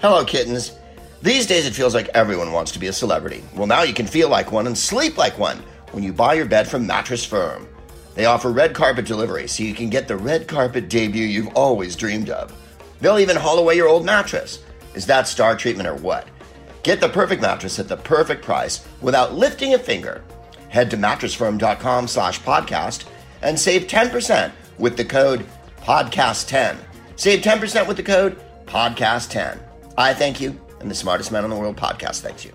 Hello, kittens. These days it feels like everyone wants to be a celebrity. Well, now you can feel like one and sleep like one when you buy your bed from Mattress Firm. They offer red carpet delivery so you can get the red carpet debut you've always dreamed of. They'll even haul away your old mattress. Is that star treatment or what? Get the perfect mattress at the perfect price without lifting a finger. Head to mattressfirm.com slash podcast and save 10% with the code podcast10. Save 10% with the code podcast10. I thank you, and the smartest man in the world podcast thanks you.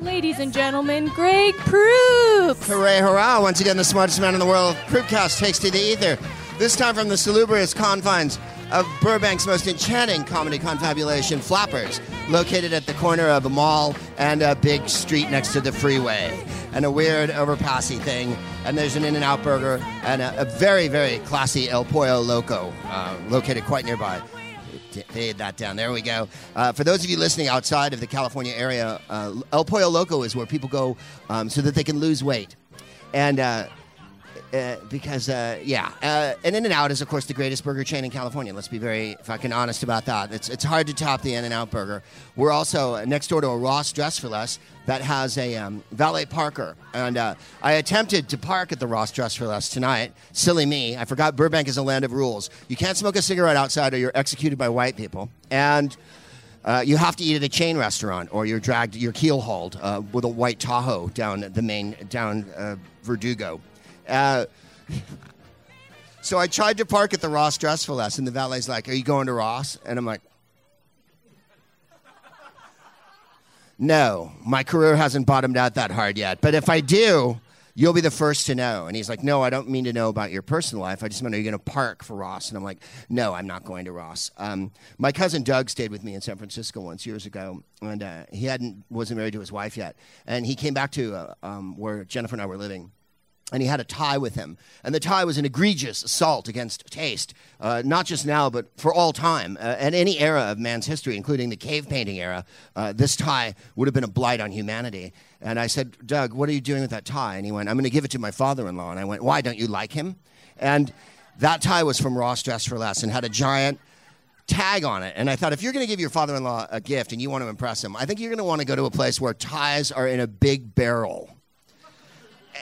Ladies and gentlemen, Greg Proops. Hooray, hurrah! Once again, the smartest man in the world, Proopcast, takes to the ether. This time from the salubrious confines of Burbank's most enchanting comedy confabulation, Flappers, located at the corner of a mall and a big street next to the freeway, and a weird overpassy thing. And there's an In-N-Out Burger and a, a very, very classy El Pollo Loco, uh, located quite nearby. Fade that down. There we go. Uh, for those of you listening outside of the California area, uh, El Pollo Loco is where people go um, so that they can lose weight. And uh, uh, because, uh, yeah, uh, and In and Out is, of course, the greatest burger chain in California. Let's be very fucking honest about that. It's, it's hard to top the In and Out burger. We're also next door to a Ross Dress for Less that has a um, valet parker. And uh, I attempted to park at the Ross Dress for Less tonight. Silly me. I forgot Burbank is a land of rules. You can't smoke a cigarette outside or you're executed by white people. And. Uh, you have to eat at a chain restaurant, or you're dragged, you're keel hauled uh, with a white Tahoe down the main down uh, Verdugo. Uh, so I tried to park at the Ross Dress for Less, and the valet's like, "Are you going to Ross?" And I'm like, "No, my career hasn't bottomed out that hard yet. But if I do, you'll be the first to know." And he's like, "No, I don't mean to know about your personal life. I just to know you're going to park for Ross." And I'm like, "No, I'm not going to Ross." Um, my cousin Doug stayed with me in San Francisco once years ago, and uh, he hadn't wasn't married to his wife yet, and he came back to uh, um, where Jennifer and I were living and he had a tie with him. And the tie was an egregious assault against taste, uh, not just now, but for all time. Uh, at any era of man's history, including the cave painting era, uh, this tie would have been a blight on humanity. And I said, Doug, what are you doing with that tie? And he went, I'm going to give it to my father in law. And I went, Why? Don't you like him? And that tie was from Ross Dress for Less and had a giant tag on it. And I thought, if you're going to give your father in law a gift and you want to impress him, I think you're going to want to go to a place where ties are in a big barrel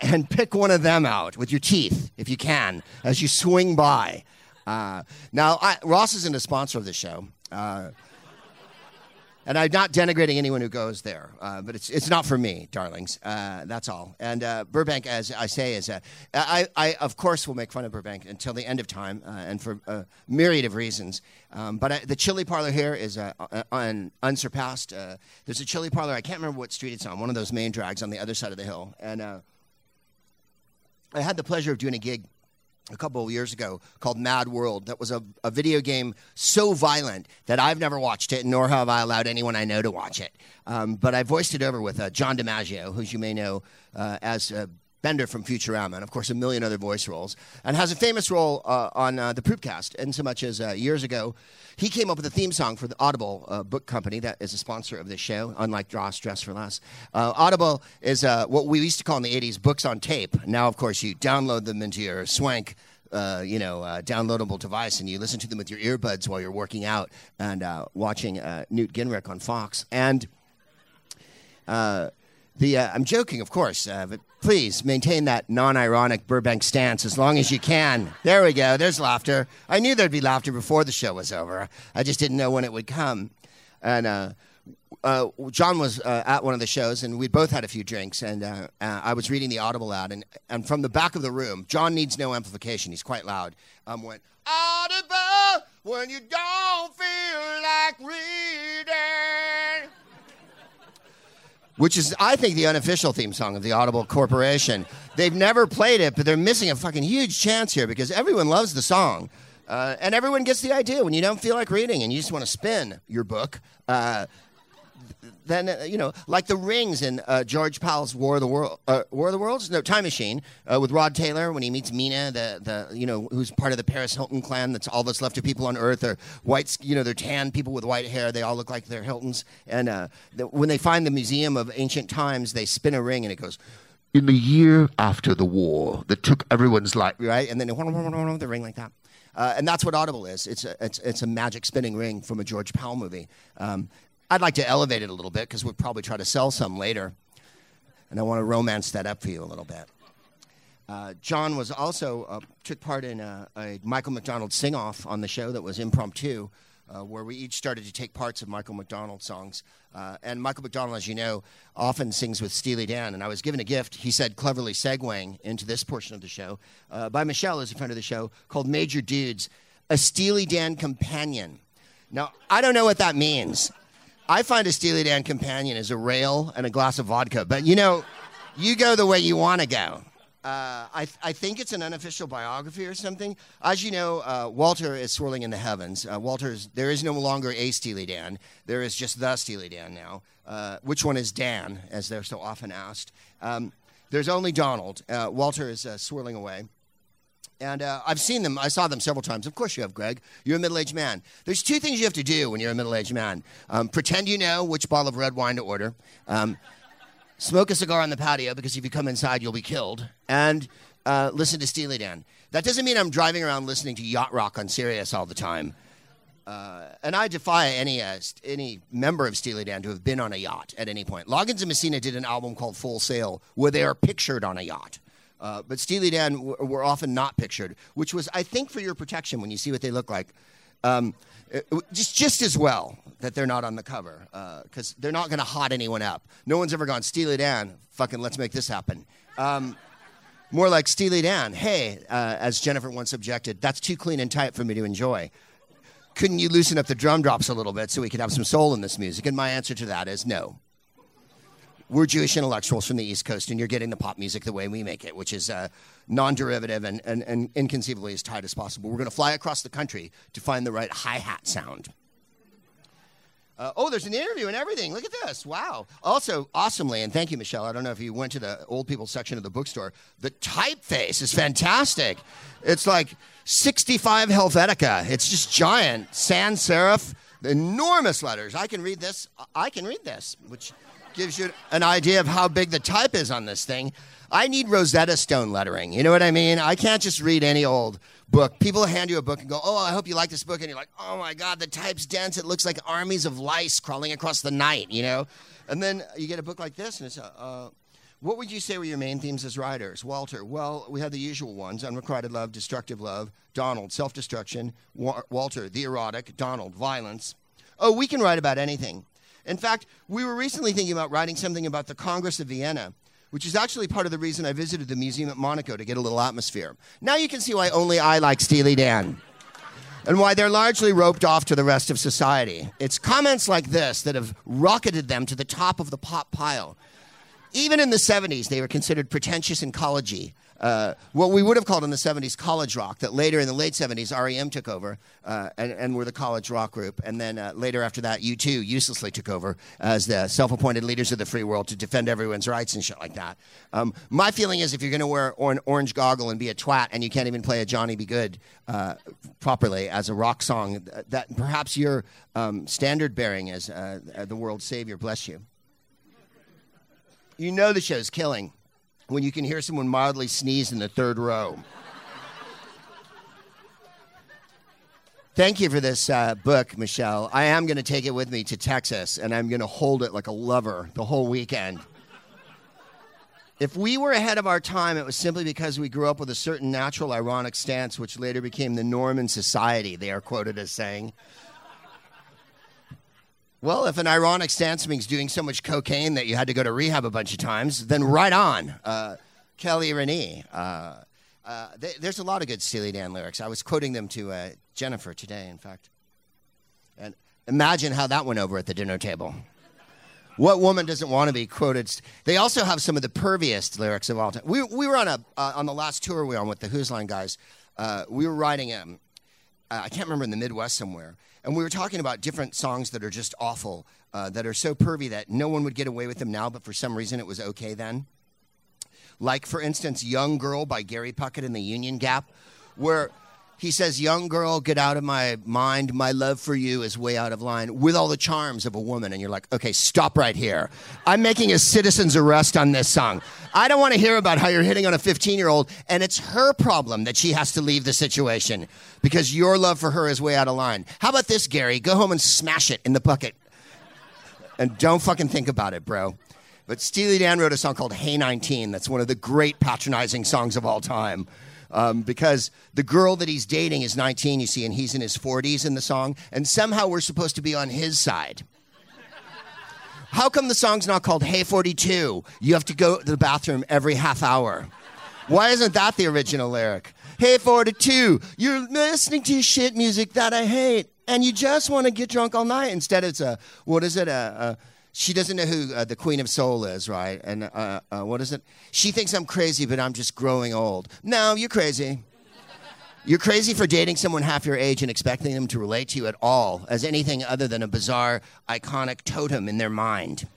and pick one of them out with your teeth, if you can, as you swing by. Uh, now, I, Ross isn't a sponsor of the show. Uh, and I'm not denigrating anyone who goes there, uh, but it's, it's not for me, darlings. Uh, that's all. And uh, Burbank, as I say, is a, I, I, of course, will make fun of Burbank until the end of time uh, and for a myriad of reasons. Um, but I, the chili parlor here is uh, un, unsurpassed. Uh, there's a chili parlor, I can't remember what street it's on, one of those main drags on the other side of the hill. And I had the pleasure of doing a gig a couple of years ago called Mad World. That was a, a video game so violent that I've never watched it, nor have I allowed anyone I know to watch it. Um, but I voiced it over with uh, John DiMaggio, who you may know uh, as uh, Bender from Futurama, and of course a million other voice roles, and has a famous role uh, on uh, the Proopcast, in so much as uh, years ago, he came up with a theme song for the Audible uh, book company that is a sponsor of this show, unlike Ross Dress for Less. Uh, Audible is uh, what we used to call in the 80s books on tape. Now, of course, you download them into your swank. you know, downloadable device, and you listen to them with your earbuds while you're working out and watching Newt Gingrich on Fox. And the I'm joking, of course, but please maintain that non-ironic Burbank stance as long as you can. There we go. There's laughter. I knew there'd be laughter before the show was over. I just didn't know when it would come. And uh, uh, John was uh, at one of the shows, and we both had a few drinks, and uh, uh, I was reading the Audible ad, and, and from the back of the room, John needs no amplification. He's quite loud. Um, went Audible when you don't feel like reading which is, I think, the unofficial theme song of the Audible Corporation. They've never played it, but they're missing a fucking huge chance here because everyone loves the song. Uh, and everyone gets the idea when you don't feel like reading and you just want to spin your book. Uh, then uh, you know, like the rings in uh, George Pal's War of the World, uh, War of the Worlds, no Time Machine, uh, with Rod Taylor when he meets Mina, the the you know who's part of the Paris Hilton clan. That's all that's left of people on Earth are whites. You know, they're tan people with white hair. They all look like they're Hiltons. And uh, the, when they find the Museum of Ancient Times, they spin a ring and it goes. In the year after the war that took everyone's life, right? And then the ring like that. Uh, and that's what Audible is. It's a, it's, it's a magic spinning ring from a George Pal movie. Um, I'd like to elevate it a little bit because we'll probably try to sell some later. And I want to romance that up for you a little bit. Uh, John was also uh, took part in a, a Michael McDonald sing-off on the show that was impromptu, uh, where we each started to take parts of Michael McDonald songs. Uh, and Michael McDonald, as you know, often sings with Steely Dan. And I was given a gift, he said, cleverly segueing into this portion of the show, uh, by Michelle, as a friend of the show, called Major Dudes, a Steely Dan companion. Now, I don't know what that means. I find a Steely Dan companion is a rail and a glass of vodka, but you know, you go the way you want to go. Uh, I, I, think it's an unofficial biography or something. As you know, uh, Walter is swirling in the heavens. Uh, Walter's there is no longer a Steely Dan. There is just the Steely Dan now. Uh, which one is Dan, as they're so often asked? Um, there's only Donald. Uh, Walter is uh, swirling away. And I've seen them. I saw them several times. Of course, you have, Greg. You're a middle-aged man. There's two things you have to do when you're a middle-aged man: um, pretend you know which bottle of red wine to order. Um, smoke a cigar on the patio because if you come inside, you'll be killed, and uh, listen to Steely Dan. That doesn't mean I'm driving around listening to yacht rock on Sirius all the time. Uh, and I defy any uh, any member of Steely Dan to have been on a yacht at any point. Loggins and Messina did an album called Full Sail where they are pictured on a yacht. Uh, but Steely Dan w- were often not pictured, which was, I think, for your protection when you see what they look like. Um, just just as well that they're not on the cover because uh, they're not going to hot anyone up. No one's ever gone Steely Dan. Fucking let's make this happen. Um, more like Steely Dan. Hey, uh, as Jennifer once objected, that's too clean and tight for me to enjoy. Couldn't you loosen up the drum drops a little bit so we could have some soul in this music? And my answer to that is no. We're Jewish intellectuals from the East Coast, and you're getting the pop music the way we make it, which is uh, non derivative and, and, and inconceivably as tight as possible. We're going to fly across the country to find the right hi hat sound. Uh, oh, there's an interview and everything. Look at this. Wow. Also, awesomely, and thank you, Michelle. I don't know if you went to the old people section of the bookstore. The typeface is fantastic. It's like 65 Helvetica. It's just giant. Sans serif, enormous letters. I can read this. I can read this, which gives you an idea of how big the type is on this thing. I need Rosetta Stone lettering. You know what I mean? I can't just read any old book. People hand you a book and go, "Oh, I hope you like this book," and you're like, "Oh my God, the type's dense. It looks like armies of lice crawling across the night." You know, and then you get a book like this, and it's uh, uh what would you say were your main themes as writers? Walter, well, we have the usual ones unrequited love, destructive love, Donald, self destruction, Wa- Walter, the erotic, Donald, violence. Oh, we can write about anything. In fact, we were recently thinking about writing something about the Congress of Vienna, which is actually part of the reason I visited the museum at Monaco to get a little atmosphere. Now you can see why only I like Steely Dan. And why they're largely roped off to the rest of society. It's comments like this that have rocketed them to the top of the pop pile. Even in the 70s, they were considered pretentious and collegey uh, what we would have called in the 70s college rock, that later in the late 70s, REM took over uh, and, and were the college rock group. And then uh, later after that, U2 uselessly took over as the self appointed leaders of the free world to defend everyone's rights and shit like that. Um, my feeling is if you're going to wear an orange goggle and be a twat and you can't even play a Johnny Be Good uh, properly as a rock song, that perhaps your um, standard bearing as uh, the world's savior. Bless you. You know the show's killing when you can hear someone mildly sneeze in the third row. Thank you for this uh, book, Michelle. I am going to take it with me to Texas, and I'm going to hold it like a lover the whole weekend. If we were ahead of our time, it was simply because we grew up with a certain natural, ironic stance, which later became the norm in society, they are quoted as saying. Well, if an ironic stance means doing so much cocaine that you had to go to rehab a bunch of times, then right on. Uh, Kelly Renee. Uh, uh, th- there's a lot of good Steely Dan lyrics. I was quoting them to uh, Jennifer today, in fact. And imagine how that went over at the dinner table. What woman doesn't want to be quoted? They also have some of the perviest lyrics of all time. We, we were on a uh, on the last tour we were on with the Whose Line guys. Uh, we were riding um, I can't remember in the Midwest somewhere, and we were talking about different songs that are just awful, uh, that are so pervy that no one would get away with them now, but for some reason it was okay then. Like, for instance, Young Girl by Gary Puckett in the Union Gap, where He says, Young girl, get out of my mind. My love for you is way out of line with all the charms of a woman. And you're like, okay, stop right here. I'm making a citizen's arrest on this song. I don't want to hear about how you're hitting on a 15 year old, and it's her problem that she has to leave the situation because your love for her is way out of line. How about this, Gary? Go home and smash it in the bucket. And don't fucking think about it, bro. But Steely Dan wrote a song called Hey 19. That's one of the great patronizing songs of all time um, because the girl that he's dating is 19, you see, and he's in his 40s in the song, and somehow we're supposed to be on his side. How come the song's not called Hey 42? You have to go to the bathroom every half hour. Why isn't that the original lyric? Hey 42, you're listening to shit music that I hate, and you just want to get drunk all night. Instead, it's a, what is it, a, a she doesn't know who uh, the Queen of Soul is, right? And uh, uh, what is it? She thinks I'm crazy, but I'm just growing old. No, you're crazy. You're crazy for dating someone half your age and expecting them to relate to you at all as anything other than a bizarre, iconic totem in their mind.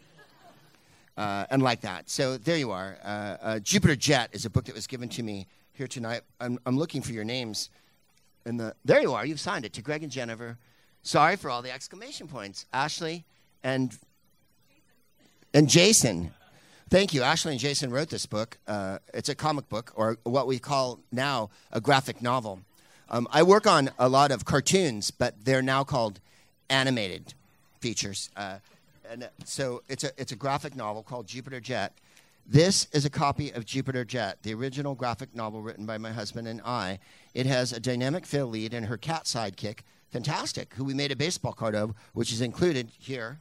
Uh, and like that. So there you are. Uh, uh, Jupiter Jet is a book that was given to me here tonight. I'm, I'm looking for your names. In the, there you are. You've signed it to Greg and Jennifer. Sorry for all the exclamation points. Ashley and and Jason. Thank you. Ashley and Jason wrote this book. Uh, it's a comic book, or what we call now a graphic novel. Um, I work on a lot of cartoons, but they're now called animated features. Uh, and so it's a, it's a graphic novel called Jupiter Jet. This is a copy of Jupiter Jet, the original graphic novel written by my husband and I. It has a dynamic Phil lead and her cat sidekick, Fantastic, who we made a baseball card of, which is included here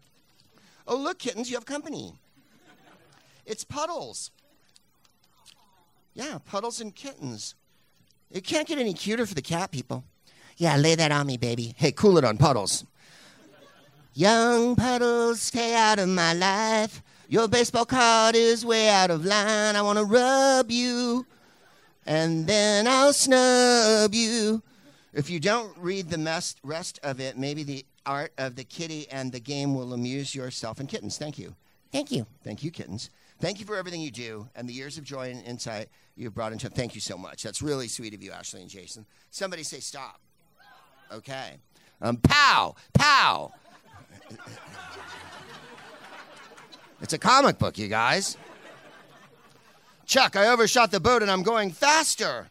Oh, look, kittens, you have company. It's Puddles. Yeah, Puddles and kittens. It can't get any cuter for the cat people. Yeah, lay that on me, baby. Hey, cool it on Puddles. Young Puddles, stay out of my life. Your baseball card is way out of line. I want to rub you, and then I'll snub you. If you don't read the rest of it, maybe the art of the kitty and the game will amuse yourself and kittens. Thank you. Thank you. Thank you, kittens. Thank you for everything you do and the years of joy and insight you've brought into. Thank you so much. That's really sweet of you, Ashley and Jason. Somebody say stop. Okay. Um, pow, pow. it's a comic book, you guys. Chuck, I overshot the boat and I'm going faster.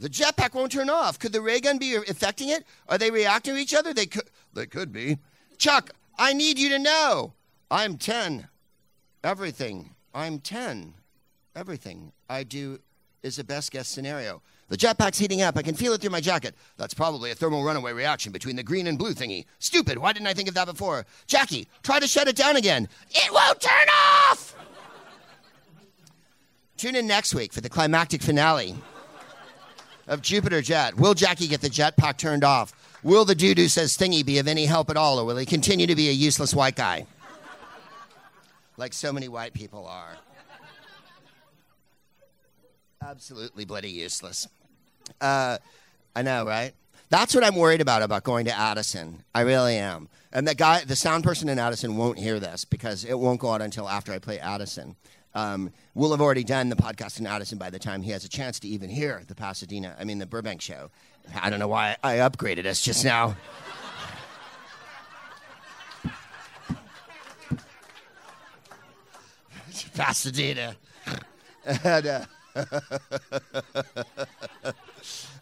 The jetpack won't turn off. Could the ray gun be affecting it? Are they reacting to each other? They could. They could be. Chuck, I need you to know. I'm 10. Everything. I'm 10. Everything I do is a best guess scenario. The jetpack's heating up. I can feel it through my jacket. That's probably a thermal runaway reaction between the green and blue thingy. Stupid. Why didn't I think of that before? Jackie, try to shut it down again. It won't turn off! Tune in next week for the climactic finale of Jupiter Jet. Will Jackie get the jetpack turned off? Will the dude who says thingy be of any help at all, or will he continue to be a useless white guy? Like so many white people are. Absolutely bloody useless. Uh, I know, right? That's what I'm worried about about going to Addison. I really am. And the guy, the sound person in Addison won't hear this because it won't go out until after I play Addison. Um, we'll have already done the podcast in Addison by the time he has a chance to even hear the Pasadena, I mean, the Burbank show. I don't know why I upgraded us just now. Pasadena. and, uh,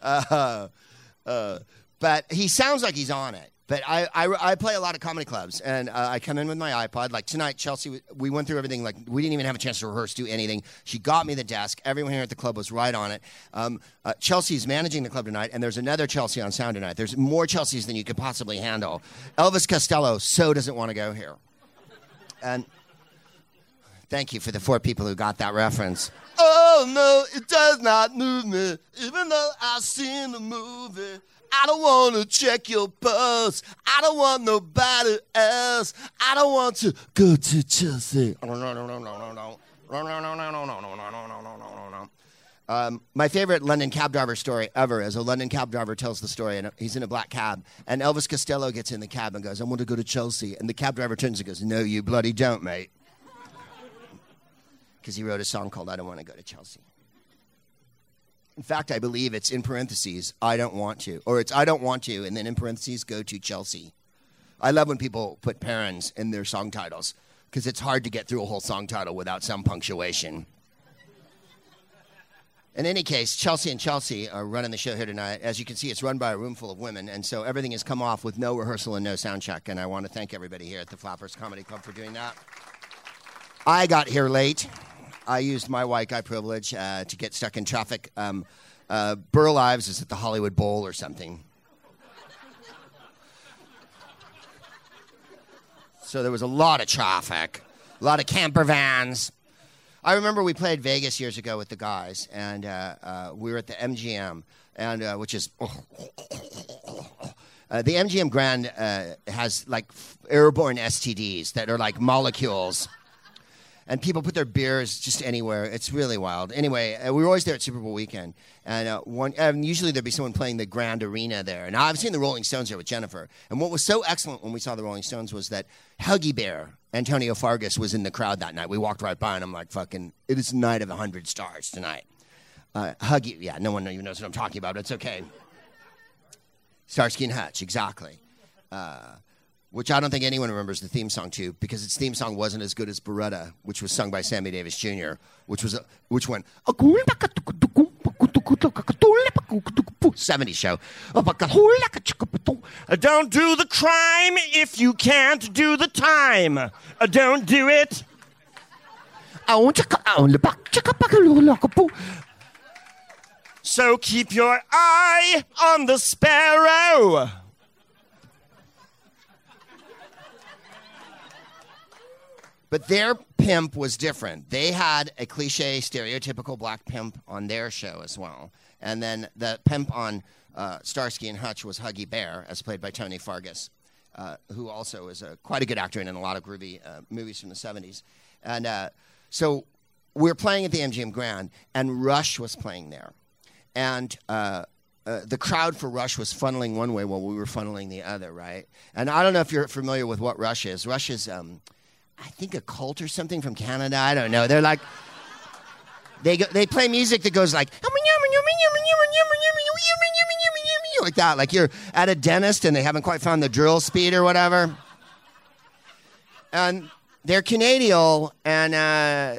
uh, uh, but he sounds like he's on it. But I, I, I, play a lot of comedy clubs, and uh, I come in with my iPod. Like tonight, Chelsea, we went through everything. Like we didn't even have a chance to rehearse, do anything. She got me the desk. Everyone here at the club was right on it. Um, uh, Chelsea's managing the club tonight, and there's another Chelsea on sound tonight. There's more Chelseas than you could possibly handle. Elvis Costello so doesn't want to go here. And thank you for the four people who got that reference. Oh no, it does not move me, even though I've seen the movie. I don't want to check your purse. I don't want nobody else. I don't want to go to Chelsea. Um, my favorite London cab driver story ever is a London cab driver tells the story, and he's in a black cab, and Elvis Costello gets in the cab and goes, "I want to go to Chelsea," and the cab driver turns and goes, "No, you bloody don't, mate," because he wrote a song called "I Don't Want to Go to Chelsea." In fact, I believe it's in parentheses, I don't want to. Or it's I don't want to, and then in parentheses, go to Chelsea. I love when people put parents in their song titles because it's hard to get through a whole song title without some punctuation. In any case, Chelsea and Chelsea are running the show here tonight. As you can see, it's run by a room full of women, and so everything has come off with no rehearsal and no sound check. And I want to thank everybody here at the Flappers Comedy Club for doing that. I got here late. I used my white guy privilege uh, to get stuck in traffic. Um, uh, Burl Ives is at the Hollywood Bowl or something. So there was a lot of traffic, a lot of camper vans. I remember we played Vegas years ago with the guys, and uh, uh, we were at the MGM, and uh, which is uh, the MGM Grand uh, has like airborne STDs that are like molecules and people put their beers just anywhere. It's really wild. Anyway, uh, we were always there at Super Bowl weekend, and uh, one usually there'd be someone playing the Grand Arena there. And I've seen the Rolling Stones there with Jennifer. And what was so excellent when we saw the Rolling Stones was that Huggy Bear, Antonio Fargas, was in the crowd that night. We walked right by, and I'm like, "Fucking, it is night of a hundred stars tonight." Uh, Huggy, yeah, no one even knows what I'm talking about. It's okay. Starsky and Hutch, exactly. Uh, which I don't think anyone remembers the theme song to because its theme song wasn't as good as Baretta, which was sung by Sammy Davis Jr., which was a, which went 70 show. Don't do the crime if you can't do the time. Don't do it. So keep your eye on the sparrow. But their pimp was different. They had a cliche, stereotypical black pimp on their show as well. And then the pimp on uh, Starsky and Hutch was Huggy Bear, as played by Tony Fargas, uh, who also is a, quite a good actor in a lot of groovy uh, movies from the 70s. And uh, so we were playing at the MGM Grand, and Rush was playing there. And uh, uh, the crowd for Rush was funneling one way while we were funneling the other, right? And I don't know if you're familiar with what Rush is. Rush is. Um, I think a cult or something from Canada. I don't know. They're like they go, they play music that goes like like that. Like you're at a dentist and they haven't quite found the drill speed or whatever. And they're Canadian and uh,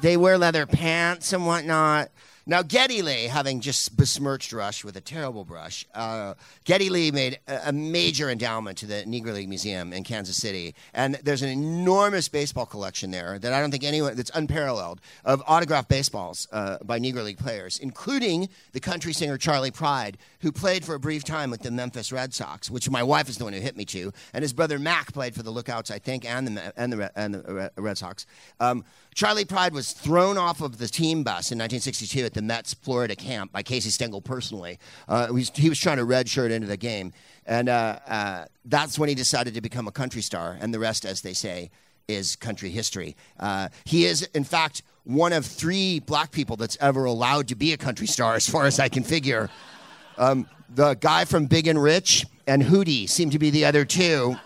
they wear leather pants and whatnot. Now, Geddy Lee, having just besmirched Rush with a terrible brush, uh, Geddy Lee made a, major endowment to the Negro League Museum in Kansas City. And there's an enormous baseball collection there that I don't think anyone, that's unparalleled, of autographed baseballs uh, by Negro League players, including the country singer Charley Pride, who played for a brief time with the Memphis Red Sox, which my wife is the one who hit me to. And his brother Mac played for the Lookouts, I think, and the, and the, and the Red Sox. Um, Charley Pride was thrown off of the team bus in 1962 at the Mets Florida camp by Casey Stengel personally. Uh, he, was, he, was, trying to redshirt into the game. And uh, uh, that's when he decided to become a country star. And the rest, as they say, is country history. Uh, he is, in fact, one of three black people that's ever allowed to be a country star, as far as I can figure. Um, the guy from Big and Rich and Hootie seem to be the other two.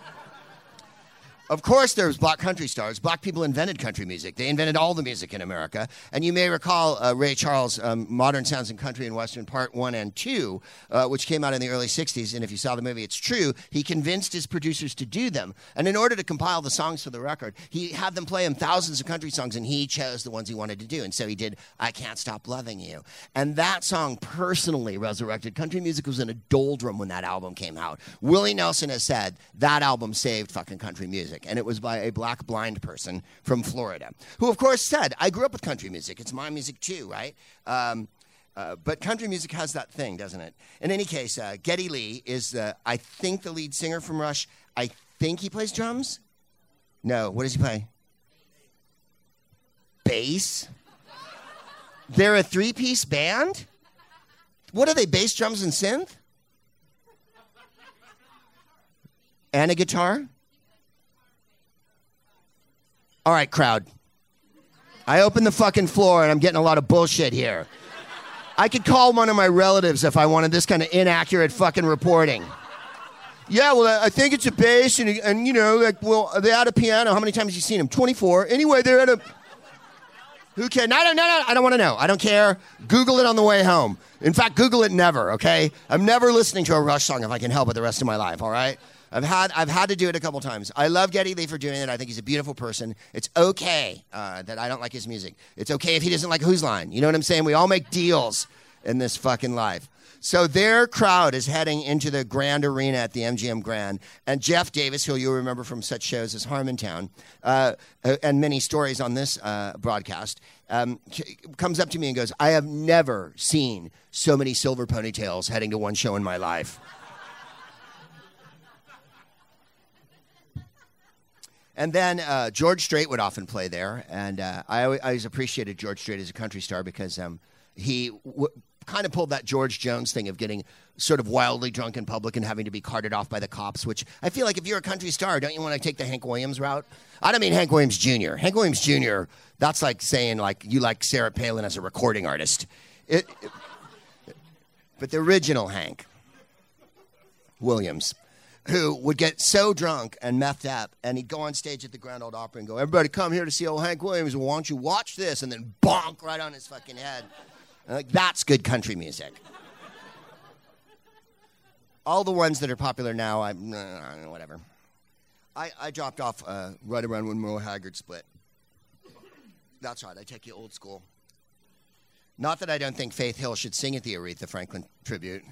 Of course, there was black country stars. Black people invented country music. They invented all the music in America. And you may recall uh, Ray Charles' um, Modern Sounds in Country and Western Part 1 and 2, uh, which came out in the early 60s. And if you saw the movie, it's true. He convinced his producers to do them. And in order to compile the songs for the record, he had them play him thousands of country songs, and he chose the ones he wanted to do. And so he did I Can't Stop Loving You. And that song personally resurrected country music. was in a doldrum when that album came out. Willie Nelson has said that album saved fucking country music music, and it was by a black blind person from Florida, who, of course, said, I grew up with country music. It's my music too, right? Um, uh, but country music has that thing, doesn't it? In any case, uh, Geddy Lee is, I think, the lead singer from Rush. I think he plays drums. No, what does he play? Bass. They're a three piece band? What are they, bass, drums, and synth? And a guitar? All right, crowd. I open the fucking floor and I'm getting a lot of bullshit here. I could call one of my relatives if I wanted this kind of inaccurate fucking reporting. Yeah, well, I think it's a bass, and, and you know, like, well, they had a piano. How many times have you seen them? 24. Anyway, they're at a. Who cares? No, no, no, no. I don't want to know. I don't care. Google it on the way home. In fact, Google it never. Okay. I'm never listening to a Rush song if I can help it the rest of my life. All right. I've had I've had to do it a couple times. I love Geddy Lee for doing it. I think he's a beautiful person. It's okay uh, that I don't like his music. It's okay if he doesn't like Whose Line. You know what I'm saying? We all make deals in this fucking life. So their crowd is heading into the Grand Arena at the MGM Grand, and Jeff Davis, who you'll remember from such shows as Harmontown uh, and many stories on this uh, broadcast, um, comes up to me and goes, "I have never seen so many silver ponytails heading to one show in my life." And then uh, George Strait would often play there, and uh, I, always, I, always, appreciated George Strait as a country star because um, he w- kind of pulled that George Jones thing of getting sort of wildly drunk in public and having to be carted off by the cops. Which I feel like if you're a country star, don't you want to take the Hank Williams route? I don't mean Hank Williams Jr. Hank Williams Jr. That's like saying like you like Sarah Palin as a recording artist. It, it, but the original Hank Williams who would get so drunk and methed up, and he'd go on stage at the Grand Ole Opry and go, "Everybody, come here to see old Hank Williams. Why don't you watch this?" And then bonk right on his fucking head. Like that's good country music. All the ones that are popular now, I whatever. I, I dropped off uh, right around when Merle Haggard split. That's right. I take you old school. Not that I don't think Faith Hill should sing at the Aretha Franklin tribute.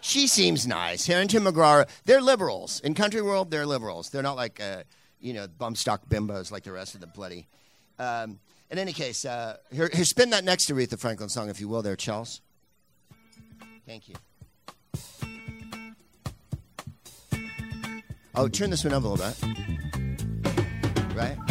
She seems nice. Harrington McGraw, they're liberals. In country world, they're liberals. They're not like, uh, you know, bumstock bimbos like the rest of the bloody. Um, in any case, uh, here, here, spin that next Aretha Franklin song, if you will, there, Charles. Thank you. Oh, turn this one up a little bit. Right?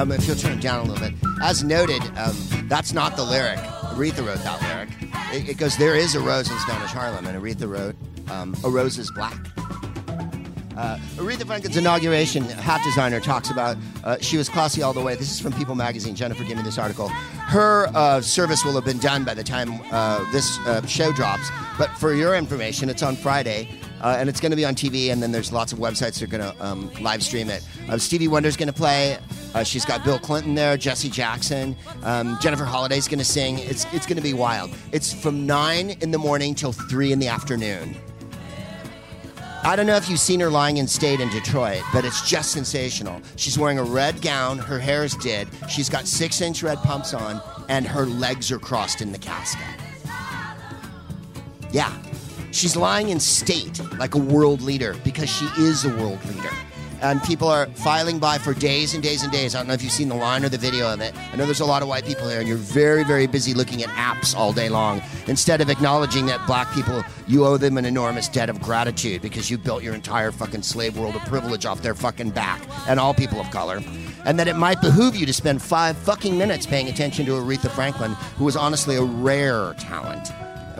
Um, if you'll turn it down a little bit. As noted, um, that's not the lyric. Aretha wrote that lyric. It, it, goes, There is a rose in Spanish Harlem, and Aretha wrote, um, A rose is black. Uh, Aretha Franklin's inauguration hat designer talks about uh, she was classy all the way. This is from People magazine. Jennifer gave me this article. Her uh, service will have been done by the time uh, this uh, show drops. But for your information, it's on Friday. Uh, and it's going to be on TV, and then there's lots of websites that are going to um, live stream it. Uh, Stevie Wonder's going to play. Uh, she's got Bill Clinton there, Jesse Jackson, um, Jennifer Holliday's going to sing. It's it's going to be wild. It's from nine in the morning till three in the afternoon. I don't know if you've seen her lying in state in Detroit, but it's just sensational. She's wearing a red gown, her hair is did, she's got six inch red pumps on, and her legs are crossed in the casket. Yeah, She's lying in state like a world leader because she is a world leader. And people are filing by for days and days and days. I don't know if you've seen the line or the video of it. I know there's a lot of white people here, and you're very, very busy looking at apps all day long instead of acknowledging that black people, you owe them an enormous debt of gratitude because you built your entire fucking slave world of privilege off their fucking back, and all people of color. And that it might behoove you to spend five fucking minutes paying attention to Aretha Franklin, who was honestly a rare talent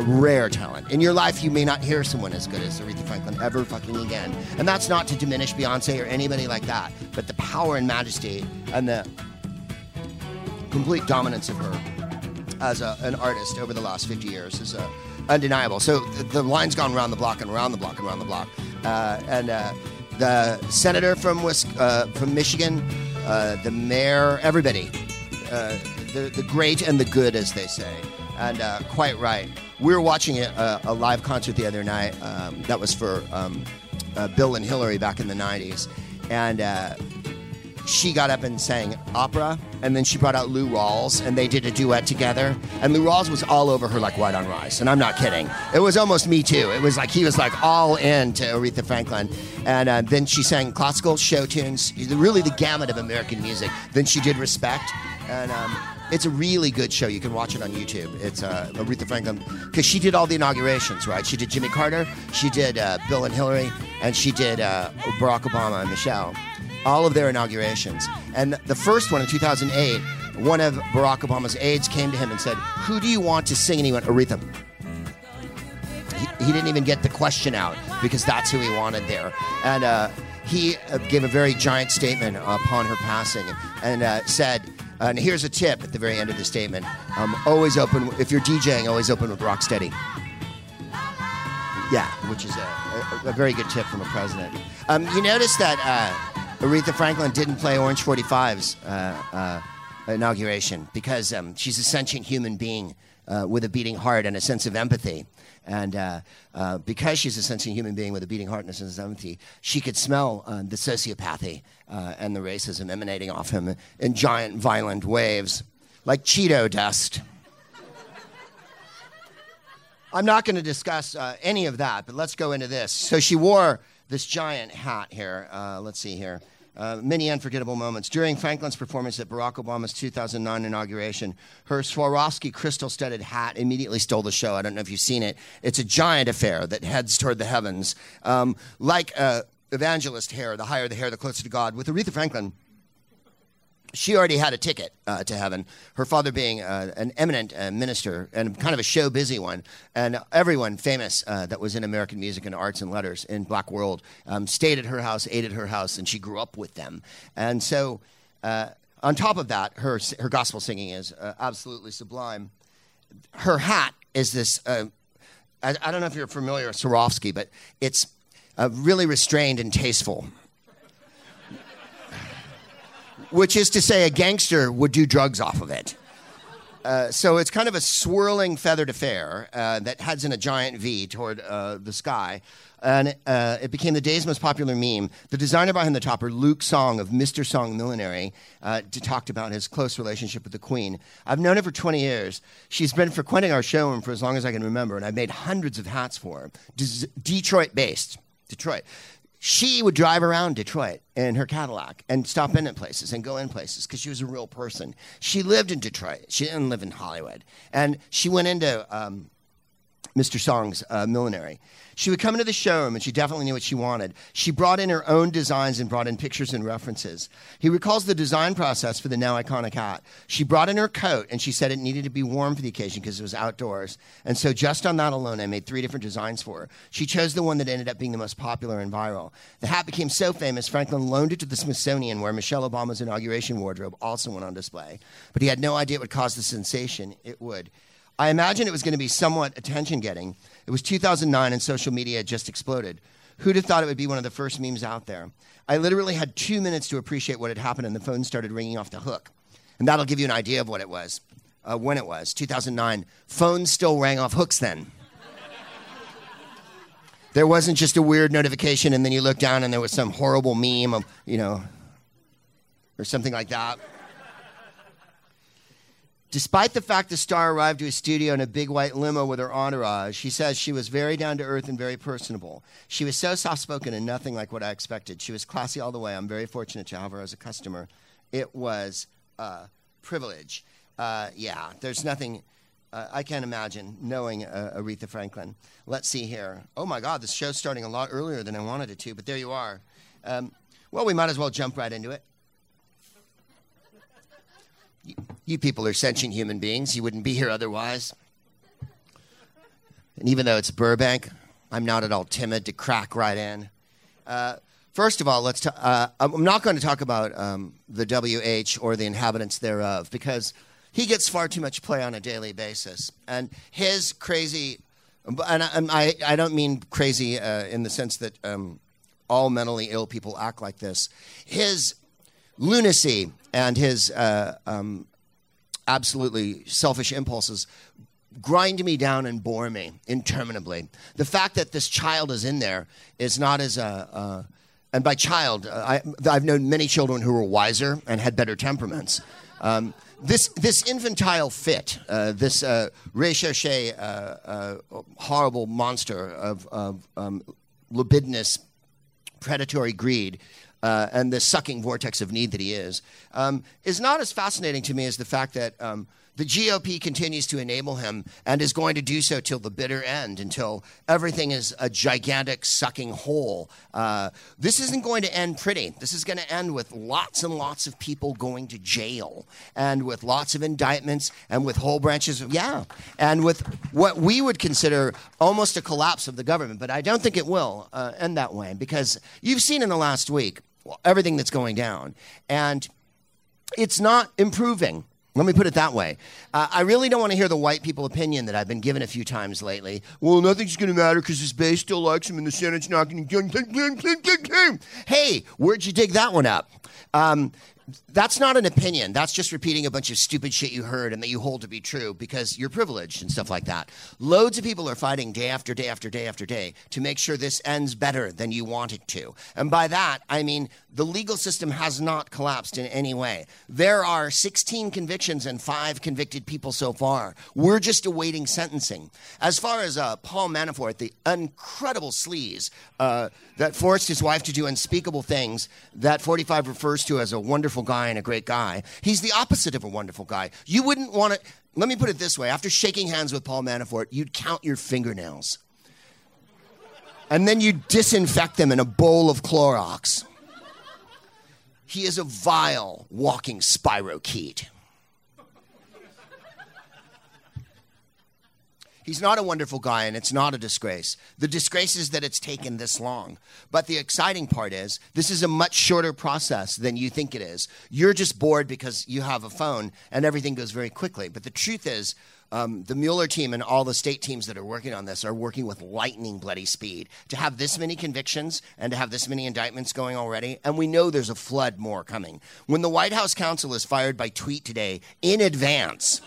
a rare talent. In your life, you may not hear someone as good as Aretha Franklin ever fucking again. And that's not to diminish Beyonce or anybody like that, but the power and majesty and the complete dominance of her as a, an artist over the last 50 years is uh, undeniable. So the, the, line's gone around the block and around the block and around the block. Uh, and uh, the senator from, uh, from Michigan, uh, the mayor, everybody, uh, the, the great and the good, as they say. And quite right we were watching a, a, live concert the other night um, that was for um, uh, Bill and Hillary back in the 90s. And uh, she got up and sang opera, and then she brought out Lou Rawls, and they did a duet together. And Lou Rawls was all over her like white on rice, and I'm not kidding. It was almost me too. It was like he was like all in to Aretha Franklin. And uh, then she sang classical show tunes, really the gamut of American music. Then she did Respect, and um, it's a really good show. You can watch it on YouTube. It's uh, Aretha Franklin because she did all the inaugurations, right? She did Jimmy Carter, she did uh, Bill and Hillary, and she did uh, Barack Obama and Michelle. All of their inaugurations. And the first one in 2008, one of Barack Obama's aides came to him and said, "Who do you want to sing?" And he went, "Aretha." He, didn't even get the question out because that's who he wanted there. And uh, he uh, gave a very giant statement upon her passing and uh, said, and here's a tip at the very end of the statement um, always open, if you're DJing, always open with Rocksteady. Yeah, which is a, a, a very good tip from a president. Um, you notice that uh, Aretha Franklin didn't play Orange 45's uh, uh, inauguration because um, she's a sentient human being uh, with a beating heart and a sense of empathy. And uh, uh, because she's a sentient human being with a beating heart and a sense of empathy, she could smell uh, the sociopathy uh, and the racism emanating off him in giant, violent waves, like Cheeto dust. I'm not going to discuss uh, any of that, but let's go into this. So she wore this giant hat here. Uh, let's see here. Uh, many unforgettable moments. During Franklin's performance at Barack Obama's 2009 inauguration, her Swarovski crystal studded hat immediately stole the show. I don't know if you've seen it. It's a giant affair that heads toward the heavens. Um, like uh, evangelist hair, the higher the hair, the closer to God. With Aretha Franklin, she already had a ticket uh, to heaven. Her father being uh, an eminent uh, minister and kind of a show busy one, and everyone famous uh, that was in American music and arts and letters in Black World um, stayed at her house, ate at her house, and she grew up with them. And so, uh, on top of that, her her gospel singing is uh, absolutely sublime. Her hat is this. I, I, don't know if you're familiar with Swarovski, but it's really restrained and tasteful which is to say, a gangster would do drugs off of it. Uh, so it's kind of a swirling feathered affair uh, that heads in a giant V toward uh, the sky. And uh, it became the day's most popular meme. The designer behind the topper, Luke Song of Mr. Song Millinery, uh, talked about his close relationship with the Queen. I've known her for 20 years. She's been frequenting our showroom for as long as I can remember, and I've made hundreds of hats for her. Detroit based. Detroit she would drive around Detroit in her Cadillac and stop in at places and go in places because she was a real person. She lived in Detroit. She didn't live in Hollywood. And she went into um, Mr. Song's uh, millinery. She would come into the showroom and she definitely knew what she wanted. She brought in her own designs and brought in pictures and references. He recalls the design process for the now iconic hat. She brought in her coat and she said it needed to be warm for the occasion because it was outdoors. And so, just on that alone, I made three different designs for her. She chose the one that ended up being the most popular and viral. The hat became so famous, Franklin loaned it to the Smithsonian, where Michelle Obama's inauguration wardrobe also went on display. But he had no idea it would cause the sensation it would. I imagine it was going to be somewhat attention getting. It was 2009 and social media had just exploded. Who'd have thought it would be one of the first memes out there? I literally had two minutes to appreciate what had happened, and the phone started ringing off the hook. And that'll give you an idea of what it was, uh, when it was. 2009. Phones still rang off hooks then. there wasn't just a weird notification, and then you look down and there was some horrible meme of, you know, or something like that. Despite the fact the star arrived to his studio in a big white limo with her entourage, she says she was very down to earth and very personable. She was so soft spoken and nothing like what I expected. She was classy all the way. I'm very fortunate to have her as a customer. It was a privilege. Uh, yeah, there's nothing. Uh, I can't imagine knowing uh, Aretha Franklin. Let's see here. Oh my God, this show's starting a lot earlier than I wanted it to, but there you are. Um, well, we might as well jump right into it. You people are sentient human beings. You wouldn't be here otherwise. And even though it's Burbank, I'm not at all timid to crack right in. Uh, first of all, let's. Uh, I'm not going to talk about um, the WH or the inhabitants thereof because he gets far too much play on a daily basis, and his crazy. And I, I don't mean crazy uh, in the sense that um, all mentally ill people act like this. His lunacy and his uh, um, absolutely selfish impulses grind me down and bore me interminably. The fact that this child is in there is not as a, uh, and by child, uh, I, have known many children who were wiser and had better temperaments. Um, this, this infantile fit, uh, this uh, recherche, uh, uh, horrible monster of, of um, libidinous predatory greed, uh, and the sucking vortex of need that he is, um, is not as fascinating to me as the fact that um, The GOP continues to enable him and is going to do so till the bitter end, until everything is a gigantic sucking hole. Uh, this isn't going to end pretty. This is going to end with lots and lots of people going to jail, and with lots of indictments, and with whole branches of, yeah, and with what we would consider almost a collapse of the government. But I don't think it will uh, end that way because you've seen in the last week everything that's going down. And it's not improving. Let me put it that way. Uh, I really don't want to hear the white people opinion that I've been given a few times lately. Well, nothing's going to matter because his base still likes him and the Senate's not going to. Hey, where'd you dig that one up? Um, that's not an opinion. That's just repeating a bunch of stupid shit you heard and that you hold to be true because you're privileged and stuff like that. Loads of people are fighting day after day after day after day to make sure this ends better than you want it to. And by that, I mean the legal system has not collapsed in any way. There are 16 convictions and five convicted people so far. We're just awaiting sentencing. As far as uh, Paul Manafort, the incredible sleaze uh, that forced his wife to do unspeakable things that 45 refers to as a wonderful guy and a great guy, he's the opposite of a wonderful guy. You wouldn't want to. Let me put it this way after shaking hands with Paul Manafort, you'd count your fingernails. And then you'd disinfect them in a bowl of Clorox. He is a vile walking spirochete. He's not a wonderful guy, and it's not a disgrace. The disgrace is that it's taken this long. But the exciting part is, this is a much shorter process than you think it is. You're just bored because you have a phone, and everything goes very quickly. But the truth is, um, the Mueller team and all the state teams that are working on this are working with lightning bloody speed to have this many convictions and to have this many indictments going already. And we know there's a flood more coming. When the White House counsel is fired by tweet today in advance,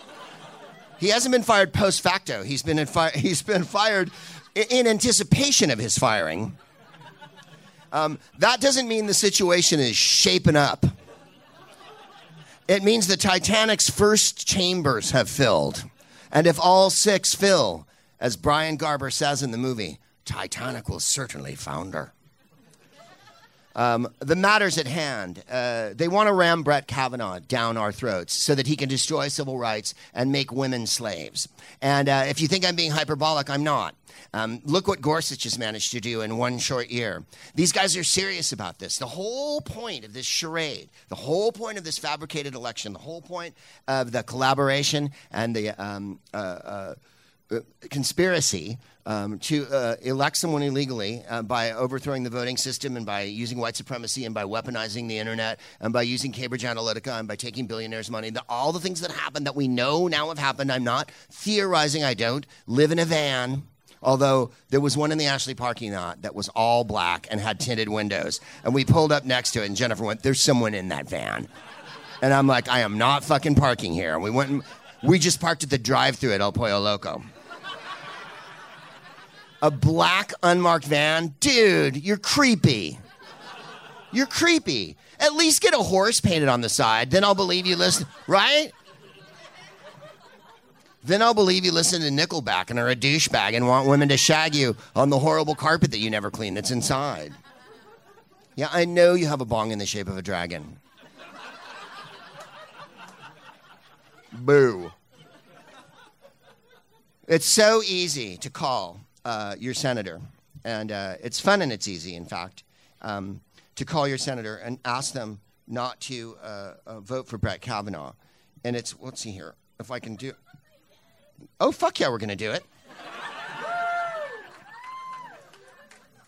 he hasn't been fired post facto. He's been, fi- he's been fired in anticipation of his firing. Um, that doesn't mean the situation is shaping up. It means the Titanic's first chambers have filled. And if all six fill, as Brian Garber says in the movie, Titanic will certainly founder. Um, the matters at hand. Uh, they want to ram Brett Kavanaugh down our throats so that he can destroy civil rights and make women slaves. And uh, if you think I'm being hyperbolic, I'm not. Um, look what Gorsuch has managed to do in one short year. These guys are serious about this. The whole point of this charade, the whole point of this fabricated election, the whole point of the collaboration and the um, uh, uh, conspiracy um, to uh, elect someone illegally uh, by overthrowing the voting system and by using white supremacy and by weaponizing the internet and by using Cambridge Analytica and by taking billionaires' money. The, all the things that happened that we know now have happened. I'm not theorizing. I don't live in a van. Although there was one in the Ashley parking lot that was all black and had tinted windows. And we pulled up next to it, and Jennifer went, There's someone in that van. And I'm like, I am not fucking parking here. And we went, and, we just parked at the drive through at El Pollo Loco. A black unmarked van? Dude, you're creepy. You're creepy. At least get a horse painted on the side, then I'll believe you listen, right? Then I'll believe you listen to Nickelback and are a douchebag and want women to shag you on the horrible carpet that you never clean that's inside. Yeah, I know you have a bong in the shape of a dragon. Boo. It's so easy to call uh, your senator, and uh, it's fun and it's easy, in fact, um, to call your senator and ask them not to uh, uh vote for Brett Kavanaugh. And it's, let's see here, if I can do. Oh, fuck yeah, we're going to do it.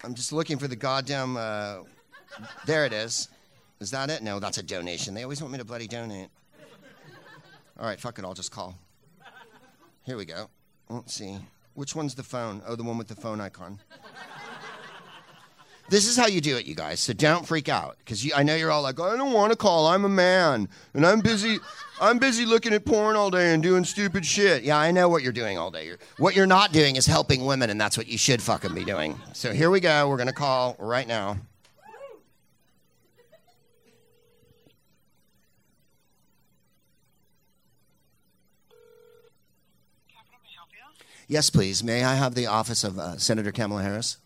I'm just looking for the goddamn. Uh, there it is. Is that it? No, that's a donation. They always want me to bloody donate. All right, fuck it. I'll just call. Here we go. Let's see. Which one's the phone? Oh, the one with the phone icon. This is how you do it, you guys. So don't freak out, because I know you're all like, I don't want to call. I'm a man, and I'm busy. I'm busy looking at porn all day and doing stupid shit. Yeah, I know what you're doing all day. You're, what you're not doing is helping women, and that's what you should fucking be doing. So here we go. We're gonna call right now. Yes, please. May I have the office of uh, Senator Kamala Harris?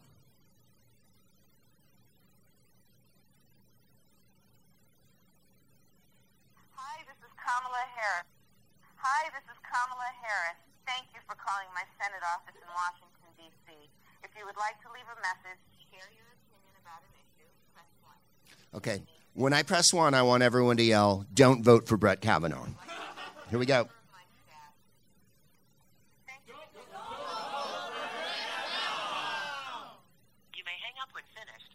Hi, this is Kamala Harris. Hi, this is Kamala Harris. Thank you for calling my Senate office in Washington, D.C. If you would like to leave a message, share your opinion about an issue, press 1. Okay. When I press one, I want everyone to yell, "Don't vote for Brett Kavanaugh." Here we go. My staff. Thank you. You may hang up when finished.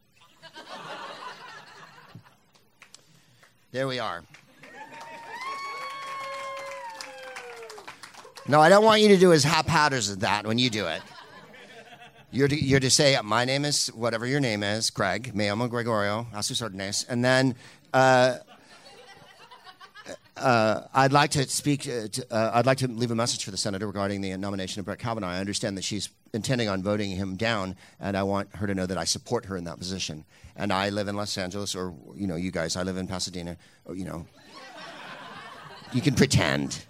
There we are. No, I don't want you to do as haphazard as that when you do it. You're to, you're to say, my name is whatever your name is, Greg, me Gregorio, a. And then uh, uh, I'd like to speak, uh, to, uh, I'd like to leave a message for the senator regarding the nomination of Brett Kavanaugh. I understand that she's intending on voting him down, and I want her to know that I support her in that position. And I live in Los Angeles, or, you know, you guys, I live in Pasadena, or, you know. You can pretend.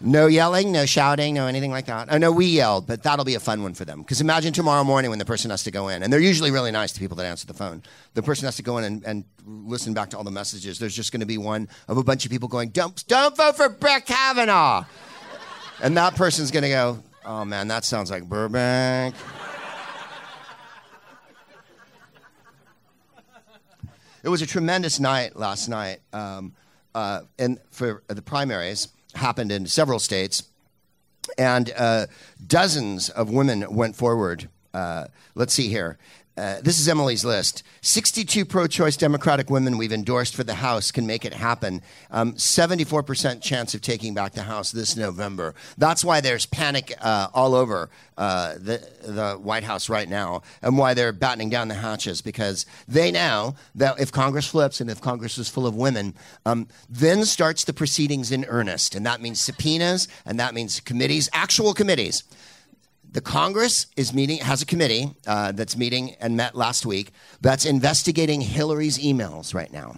No yelling, no shouting, no anything like that. Oh, no, we yelled, but that'll be a fun one for them. Because imagine tomorrow morning when the person has to go in, and they're usually really nice to people that answer the phone. The person has to go in and, and listen back to all the messages. There's just going to be one of a bunch of people going, "Don't, don't vote for Brett Kavanaugh," and that person's going to go, "Oh man, that sounds like Burbank." It was a tremendous night last night, um, uh, and for the primaries happened in several states, and uh, dozens of women went forward. Uh, let's see here. Uh, this is Emily's list. 62 pro choice Democratic women we've endorsed for the House can make it happen. Um, 74% chance of taking back the House this November. That's why there's panic uh, all over uh, the, the White House right now and why they're battening down the hatches because they know that if Congress flips and if Congress is full of women, um, then starts the proceedings in earnest. And that means subpoenas and that means committees, actual committees the Congress is meeting, has a committee uh, that's meeting and met last week that's investigating Hillary's emails right now.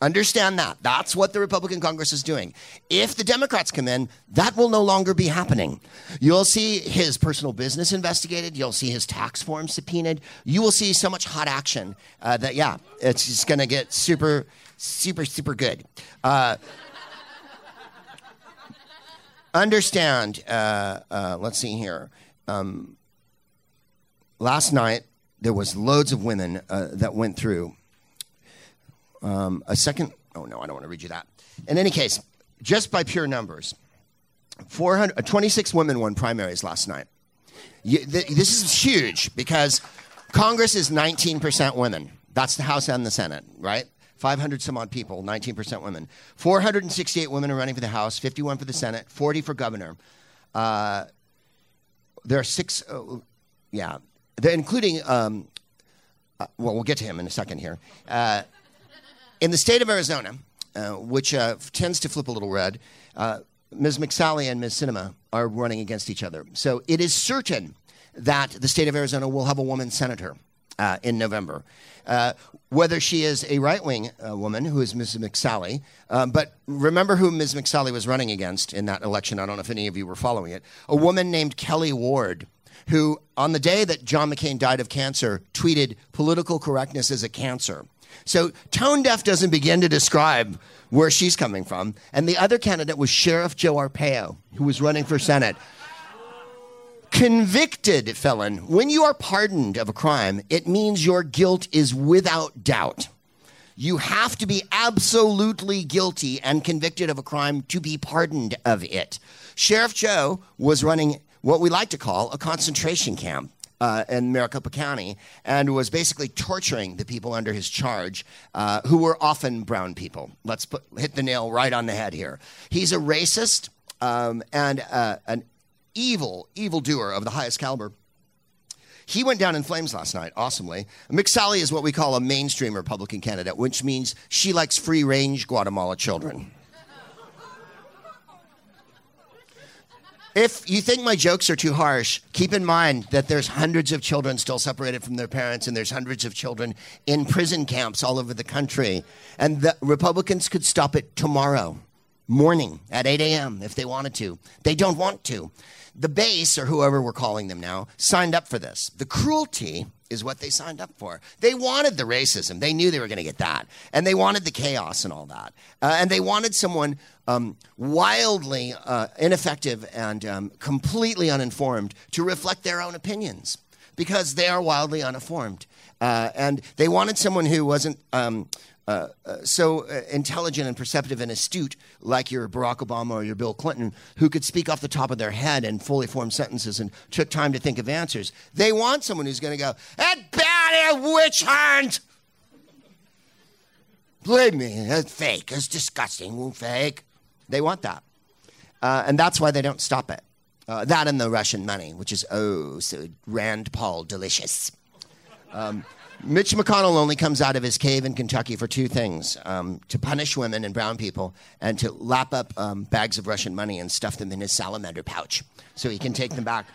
Understand that. That's what the Republican Congress is doing. If the Democrats come in, that will no longer be happening. You'll see his personal business investigated. You'll see his tax form subpoenaed. You will see so much hot action uh, that, yeah, it's just going to get super, super, super good. Uh, understand, uh, uh, let's see here. Um, last night, there was loads of women uh, that went through. Um, a second, oh no, I don't want to read you that. In any case, just by pure numbers, 400, uh, 26 women won primaries last night. You, th- this is huge because Congress is 19% women. That's the House and the Senate, right? 500 some odd people, 19% women. 468 women are running for the House, 51 for the Senate, 40 for governor. Uh, there are six, uh, yeah, they're including, um, uh, well, we'll get to him in a second here. Uh, in the state of Arizona, uh, which uh, tends to flip a little red, Ms. McSally and Ms. Sinema are running against each other. So it is certain that the state of Arizona will have a woman senator uh, in November. Uh, whether she is a right wing uh, woman, who is Ms. McSally, um, but remember who Ms. McSally was running against in that election. I don't know if any of you were following it. A woman named Kelli Ward, who, on the day that John McCain died of cancer, tweeted, Political correctness is a cancer. So tone deaf doesn't begin to describe where she's coming from. And the other candidate was Sheriff Joe Arpaio, who was running for Senate convicted felon, when you are pardoned of a crime, it means your guilt is without doubt. You have to be absolutely guilty and convicted of a crime to be pardoned of it. Sheriff Joe was running what we like to call a concentration camp. Uh, in Maricopa County, and was basically torturing the people under his charge, uh, who were often brown people. Let's put, hit the nail right on the head here. He's a racist um, and uh, an evil, evil doer of the highest caliber. He went down in flames last night, awesomely. McSally is what we call a mainstream Republican candidate, which means she likes free range Guatemala children. If you think my jokes are too harsh, keep in mind that there's hundreds of children still separated from their parents, and there's hundreds of children in prison camps all over the country. And the Republicans could stop it tomorrow. morning at 8 a.m. if they wanted to. They don't want to. The base, or whoever we're calling them now, signed up for this. The cruelty is what they signed up for. They wanted the racism. They knew they were going to get that. And they wanted the chaos and all that. Uh, and they wanted someone um, wildly uh, ineffective and um, completely uninformed to reflect their own opinions because they are wildly uninformed. Uh, and they wanted someone who wasn't. Um, uh, uh, so uh, intelligent and perceptive and astute, like your Barack Obama or your Bill Clinton, who could speak off the top of their head and fully formed sentences and took time to think of answers. They want someone who's going to go, "That bad witch hunt." Believe me, it's fake. It's disgusting. Fake. They want that, uh, and that's why they don't stop it. Uh, that and the Russian money, which is oh so Rand Paul delicious. Um, Mitch McConnell only comes out of his cave in Kentucky for two things um, to punish women and brown people, and to lap up um, bags of Russian money and stuff them in his salamander pouch so he can take them back.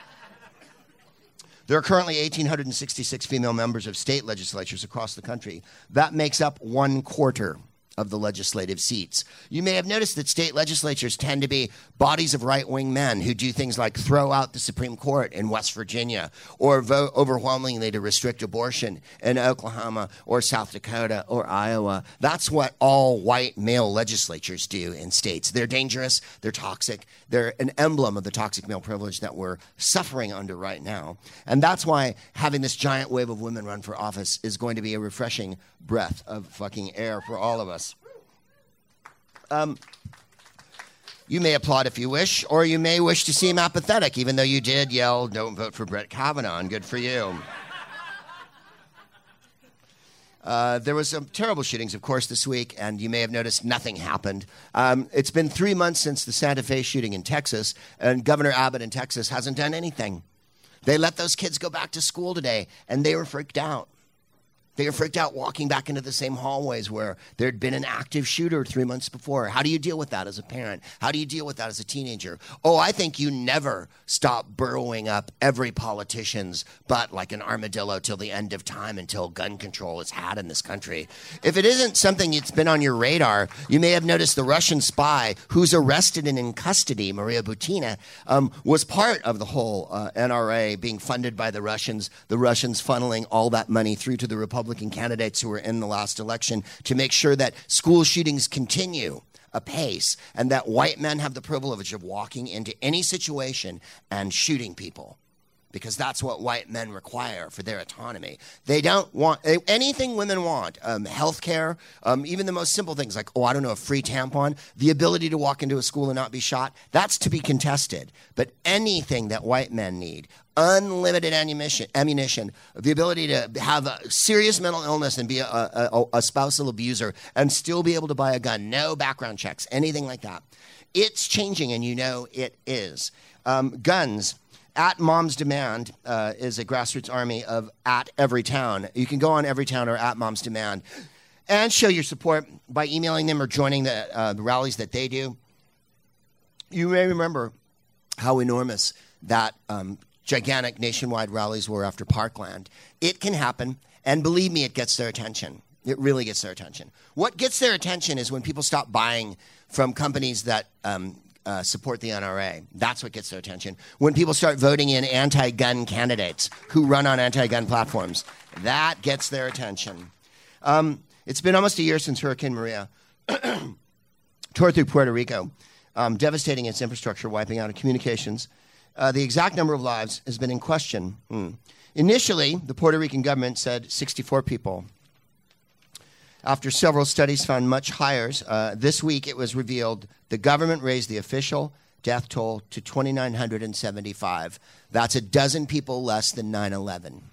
There are currently 1,866 female members of state legislatures across the country. That makes up one quarter of the legislative seats. You may have noticed that state legislatures tend to be bodies of right wing men who do things like throw out the Supreme Court in West Virginia or vote overwhelmingly to restrict abortion in Oklahoma or South Dakota or Iowa. That's what all white male legislatures do in states. They're dangerous, they're toxic, they're an emblem of the toxic male privilege that we're suffering under right now. And that's why having this giant wave of women run for office is going to be a refreshing breath of fucking air for all of us. Um, you may applaud if you wish, or you may wish to seem apathetic, even though you did yell, Don't vote for Brett Kavanaugh, good for you. Uh, there was some terrible shootings, of course, this week, and you may have noticed nothing happened. Um, it's been three months since the Santa Fe shooting in Texas, and Governor Abbott in Texas hasn't done anything. They let those kids go back to school today, and they were freaked out. They were freaked out walking back into the same hallways where there'd been an active shooter three months before. How do you deal with that as a parent? How do you deal with that as a teenager? Oh, I think you never stop burrowing up every politician's butt like an armadillo till the end of time until gun control is had in this country. If it isn't something that's been on your radar, you may have noticed the Russian spy who's arrested and in custody, Maria Butina, um, was part of the whole uh, NRA being funded by the Russians, the Russians funneling all that money through to the Republican candidates who were in the last election to make sure that school shootings continue apace and that white men have the privilege of walking into any situation and shooting people because that's what white men require for their autonomy. They don't want anything women want um, health care, um, even the most simple things like, oh, I don't know, a free tampon, the ability to walk into a school and not be shot. That's to be contested. But anything that white men need, unlimited ammunition, ammunition, the ability to have a serious mental illness and be a, a, a, spousal abuser and still be able to buy a gun, no background checks, anything like that. It's changing, and you know it is. Um, guns. At Mom's Demand uh, is a grassroots army of at every town. You can go on every town or at Mom's Demand and show your support by emailing them or joining the, uh, the rallies that they do. You may remember how enormous that um, gigantic nationwide rallies were after Parkland. It can happen, and believe me, it gets their attention. It really gets their attention. What gets their attention is when people stop buying from companies that um, uh, support the NRA. That's what gets their attention. When people start voting in anti gun candidates who run on anti gun platforms, that gets their attention. Um, it's been almost a year since Hurricane Maria tore through Puerto Rico, um, devastating its infrastructure, wiping out communications, uh, the exact number of lives has been in question. Hmm. Initially, the Puerto Rican government said 64 people. After several studies found much higher, uh, this week it was revealed the government raised the official death toll to 2,975. That's a dozen people less than 9 11.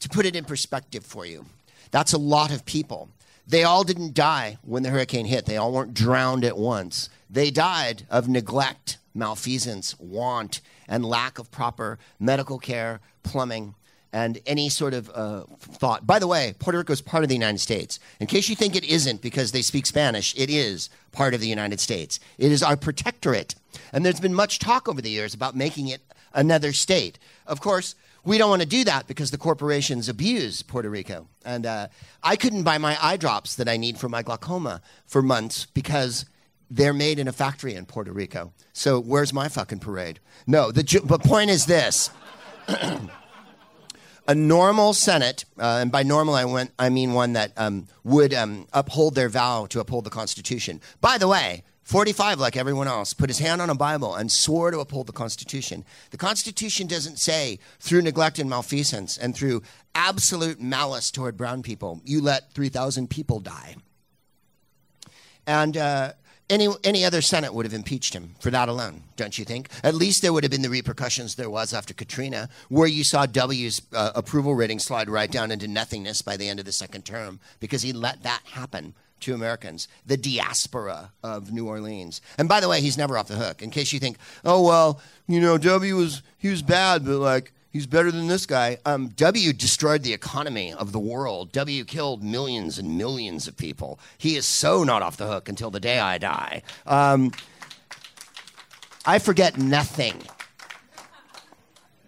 To put it in perspective for you, that's a lot of people. They all didn't die when the hurricane hit, they all weren't drowned at once. They died of neglect malfeasance, want, and lack of proper medical care, plumbing, and any sort of uh, thought. By the way, Puerto Rico is part of the United States. In case you think it isn't because they speak Spanish, it is part of the United States. It is our protectorate. And there's been much talk over the years about making it another state. Of course, we don't want to do that because the corporations abuse Puerto Rico. And uh, I couldn't buy my eye drops that I need for my glaucoma for months because they're made in a factory in Puerto Rico. So where's my fucking parade? No, the ju- but point is this. a normal Senate, uh, and by normal I, went, I mean one that um, would um, uphold their vow to uphold the Constitution. By the way, 45, like everyone else, put his hand on a Bible and swore to uphold the Constitution. The Constitution doesn't say through neglect and malfeasance and through absolute malice toward brown people, you let 3,000 people die. And uh, any, any other Senate would have impeached him for that alone, don't you think? At least there would have been the repercussions there was after Katrina, where you saw W's uh, approval rating slide right down into nothingness by the end of the second term because he let that happen to Americans, the diaspora of New Orleans. And by the way, he's never off the hook. In case you think, oh well, you know, W was he was bad, but like he's better than this guy. Um, w destroyed the economy of the world. W killed millions and millions of people. He is so not off the hook until the day I die. Um, I forget nothing.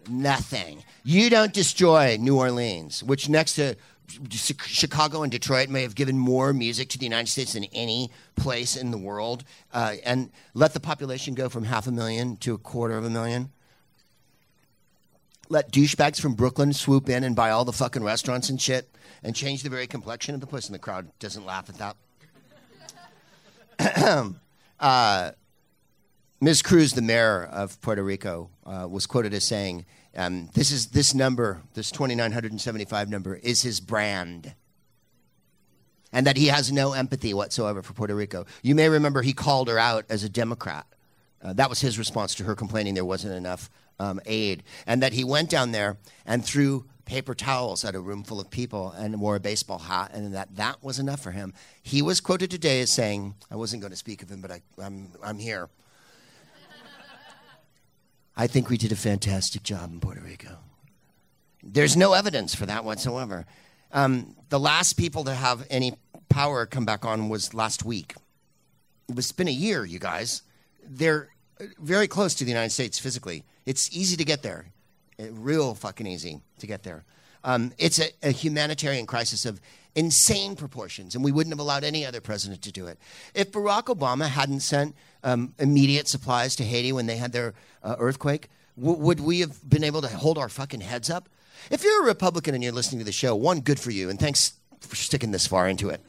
Nothing. You don't destroy New Orleans, which next to Chicago and Detroit may have given more music to the United States than any place in the world, uh, and let the population go from half a million to a quarter of a million. Let douchebags from Brooklyn swoop in and buy all the fucking restaurants and shit and change the very complexion of the place, and the crowd doesn't laugh at that. uh, Ms. Cruz, the mayor of Puerto Rico, uh, was quoted as saying, um, this is this number, this 2,975 number, is his brand. And that he has no empathy whatsoever for Puerto Rico. You may remember he called her out as a Democrat. Uh, that was his response to her complaining there wasn't enough um, aid. And that he went down there and threw paper towels at a room full of people and wore a baseball hat, and that that was enough for him. He was quoted today as saying, I wasn't going to speak of him, but I, I'm, I'm here. I think we did a fantastic job in Puerto Rico. There's no evidence for that whatsoever. Um, the last people to have any power come back on was last week. It was been a year, you guys. They're very close to the United States physically. It's easy to get there, real fucking easy to get there. Um, it's a, a humanitarian crisis of insane proportions, and we wouldn't have allowed any other president to do it. If Barack Obama hadn't sent um, immediate supplies to Haiti when they had their uh, earthquake, w- would we have been able to hold our fucking heads up? If you're a Republican and you're listening to the show, one, good for you, and thanks for sticking this far into it.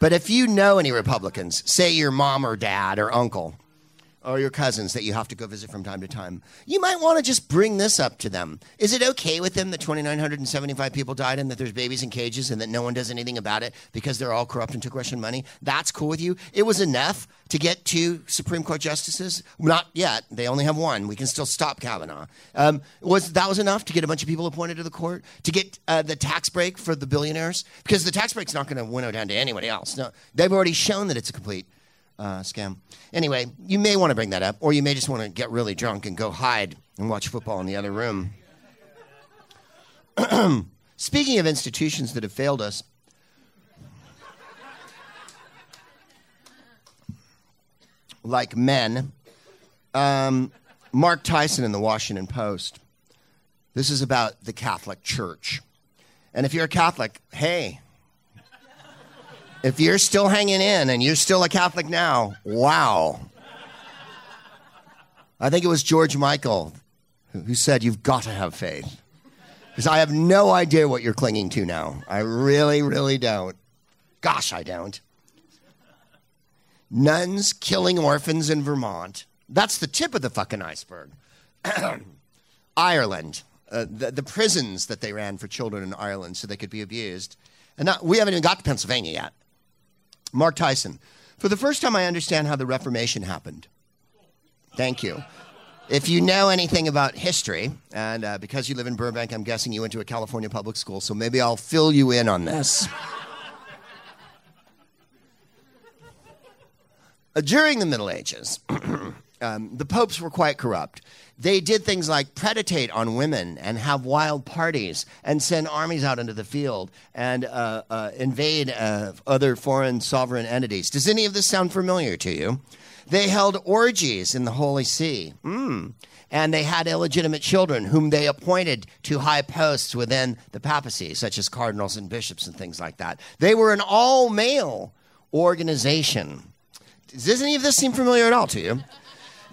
But if you know any Republicans, say your mom or dad or uncle or your cousins that you have to go visit from time to time, you might want to just bring this up to them. Is it okay with them that 2,975 people died and that there's babies in cages and that no one does anything about it because they're all corrupt and took Russian money? That's cool with you? It was enough to get two Supreme Court justices? Not yet. They only have one. We can still stop Kavanaugh. Um, was that was enough to get a bunch of people appointed to the court to get uh, the tax break for the billionaires? Because the tax break's not going to winnow down to anybody else. No, they've already shown that it's a complete uh, scam. Anyway, you may want to bring that up, or you may just want to get really drunk and go hide and watch football in the other room. Speaking of institutions that have failed us, like men, um, Marc Thiessen in the Washington Post. This is about the Catholic Church. And if you're a Catholic, hey, if you're still hanging in and you're still a Catholic now, wow. I think it was George Michael who said, You've got to have faith. Because I have no idea what you're clinging to now. I really, really don't. Gosh, I don't. Nuns killing orphans in Vermont. That's the tip of the fucking iceberg. Ireland, uh, the, the prisons that they ran for children in Ireland so they could be abused. And not, we haven't even got to Pennsylvania yet. Marc Thiessen. For the first time, I understand how the Reformation happened. Thank you. If you know anything about history, and uh, because you live in Burbank, I'm guessing you went to a California public school, so maybe I'll fill you in on this. Uh, During the Middle Ages, um, the popes were quite corrupt. They did things like preditate on women and have wild parties and send armies out into the field and uh, uh, invade uh, other foreign sovereign entities. Does any of this sound familiar to you? They held orgies in the Holy See. Mm. And they had illegitimate children whom they appointed to high posts within the papacy, such as cardinals and bishops and things like that. They were an all male organization. Does any of this seem familiar at all to you?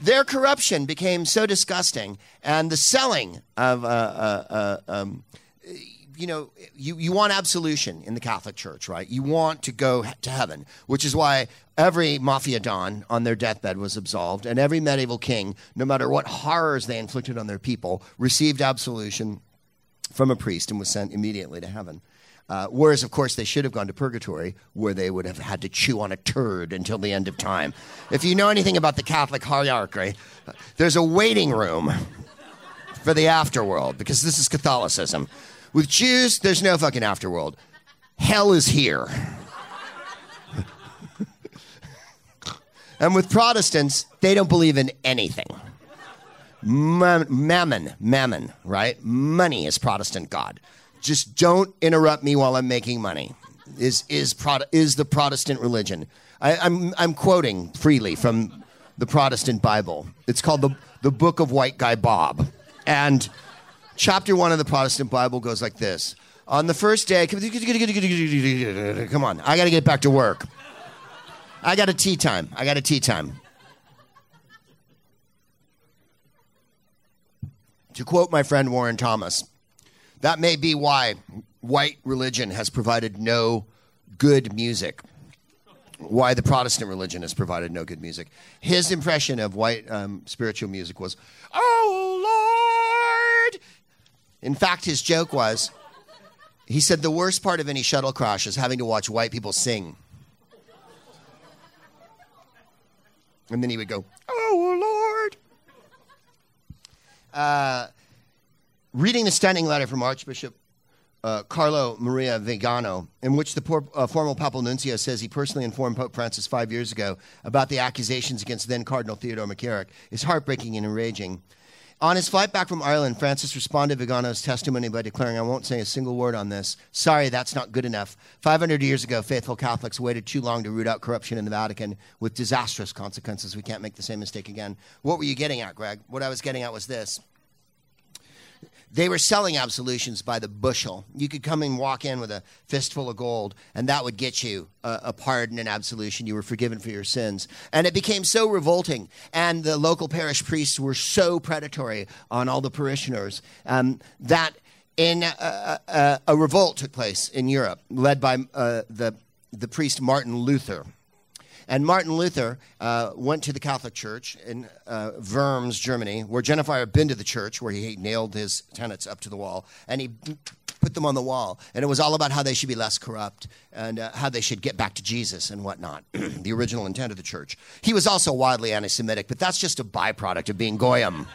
Their corruption became so disgusting, and the selling of, uh, uh, uh, um, you know, you, you want absolution in the Catholic Church, right? You want to go to heaven, which is why every mafia don on their deathbed was absolved, and every medieval king, no matter what horrors they inflicted on their people, received absolution from a priest and was sent immediately to heaven. Uh, whereas, of course, they should have gone to purgatory, where they would have had to chew on a turd until the end of time. If you know anything about the Catholic hierarchy, there's a waiting room for the afterworld, because this is Catholicism. With Jews, there's no fucking afterworld. Hell is here. and with Protestants, they don't believe in anything. Ma- mammon, mammon, right? Money is Protestant God. Just don't interrupt me while I'm making money. Is is Prot- is the Protestant religion? I, I'm I'm quoting freely from the Protestant Bible. It's called the the Book of White Guy Bob, and chapter one of the Protestant Bible goes like this: On the first day, come on, I got to get back to work. I got a tea time. I got a tea time. To quote my friend Warren Thomas, that may be why white religion has provided no good music. Why the Protestant religion has provided no good music. His impression of white um, spiritual music was, Oh Lord! In fact, his joke was, he said the worst part of any shuttle crash is having to watch white people sing. And then he would go, Oh Lord! Uh, reading the standing letter from Archbishop uh, Carlo Maria Vigano, in which the poor, uh, former papal nuncio says he personally informed Pope Francis five years ago about the accusations against then Cardinal Theodore McCarrick, is heartbreaking and enraging. On his flight back from Ireland, Francis responded to Vigano's testimony by declaring, I won't say a single word on this. Sorry, that's not good enough. 500 years ago, faithful Catholics waited too long to root out corruption in the Vatican with disastrous consequences. We can't make the same mistake again. What were you getting at, Greg? What I was getting at was this. They were selling absolutions by the bushel. You could come and walk in with a fistful of gold, and that would get you a, a, pardon and absolution. You were forgiven for your sins. And it became so revolting, and the local parish priests were so predatory on all the parishioners um, that in a, a, a, revolt took place in Europe, led by uh, the, the priest Martin Luther. And Martin Luther uh, went to the Catholic Church in uh, Worms, Germany, where Jennifer had been to the church, where he nailed his tenets up to the wall, and he put them on the wall. And it was all about how they should be less corrupt and uh, how they should get back to Jesus and whatnot, the original intent of the church. He was also wildly anti Semitic, but that's just a byproduct of being Goyim.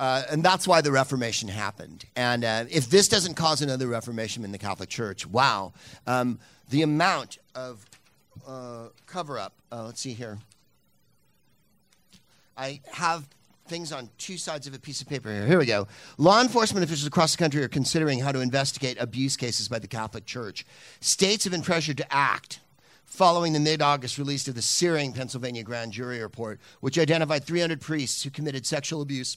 Uh, and that's why the Reformation happened. And uh, if this doesn't cause another Reformation in the Catholic Church, wow. Um, the amount of uh, cover up. Uh, let's see here. I have things on two sides of a piece of paper here. Here we go. Law enforcement officials across the country are considering how to investigate abuse cases by the Catholic Church. States have been pressured to act following the mid August release of the searing Pennsylvania grand jury report, which identified 300 priests who committed sexual abuse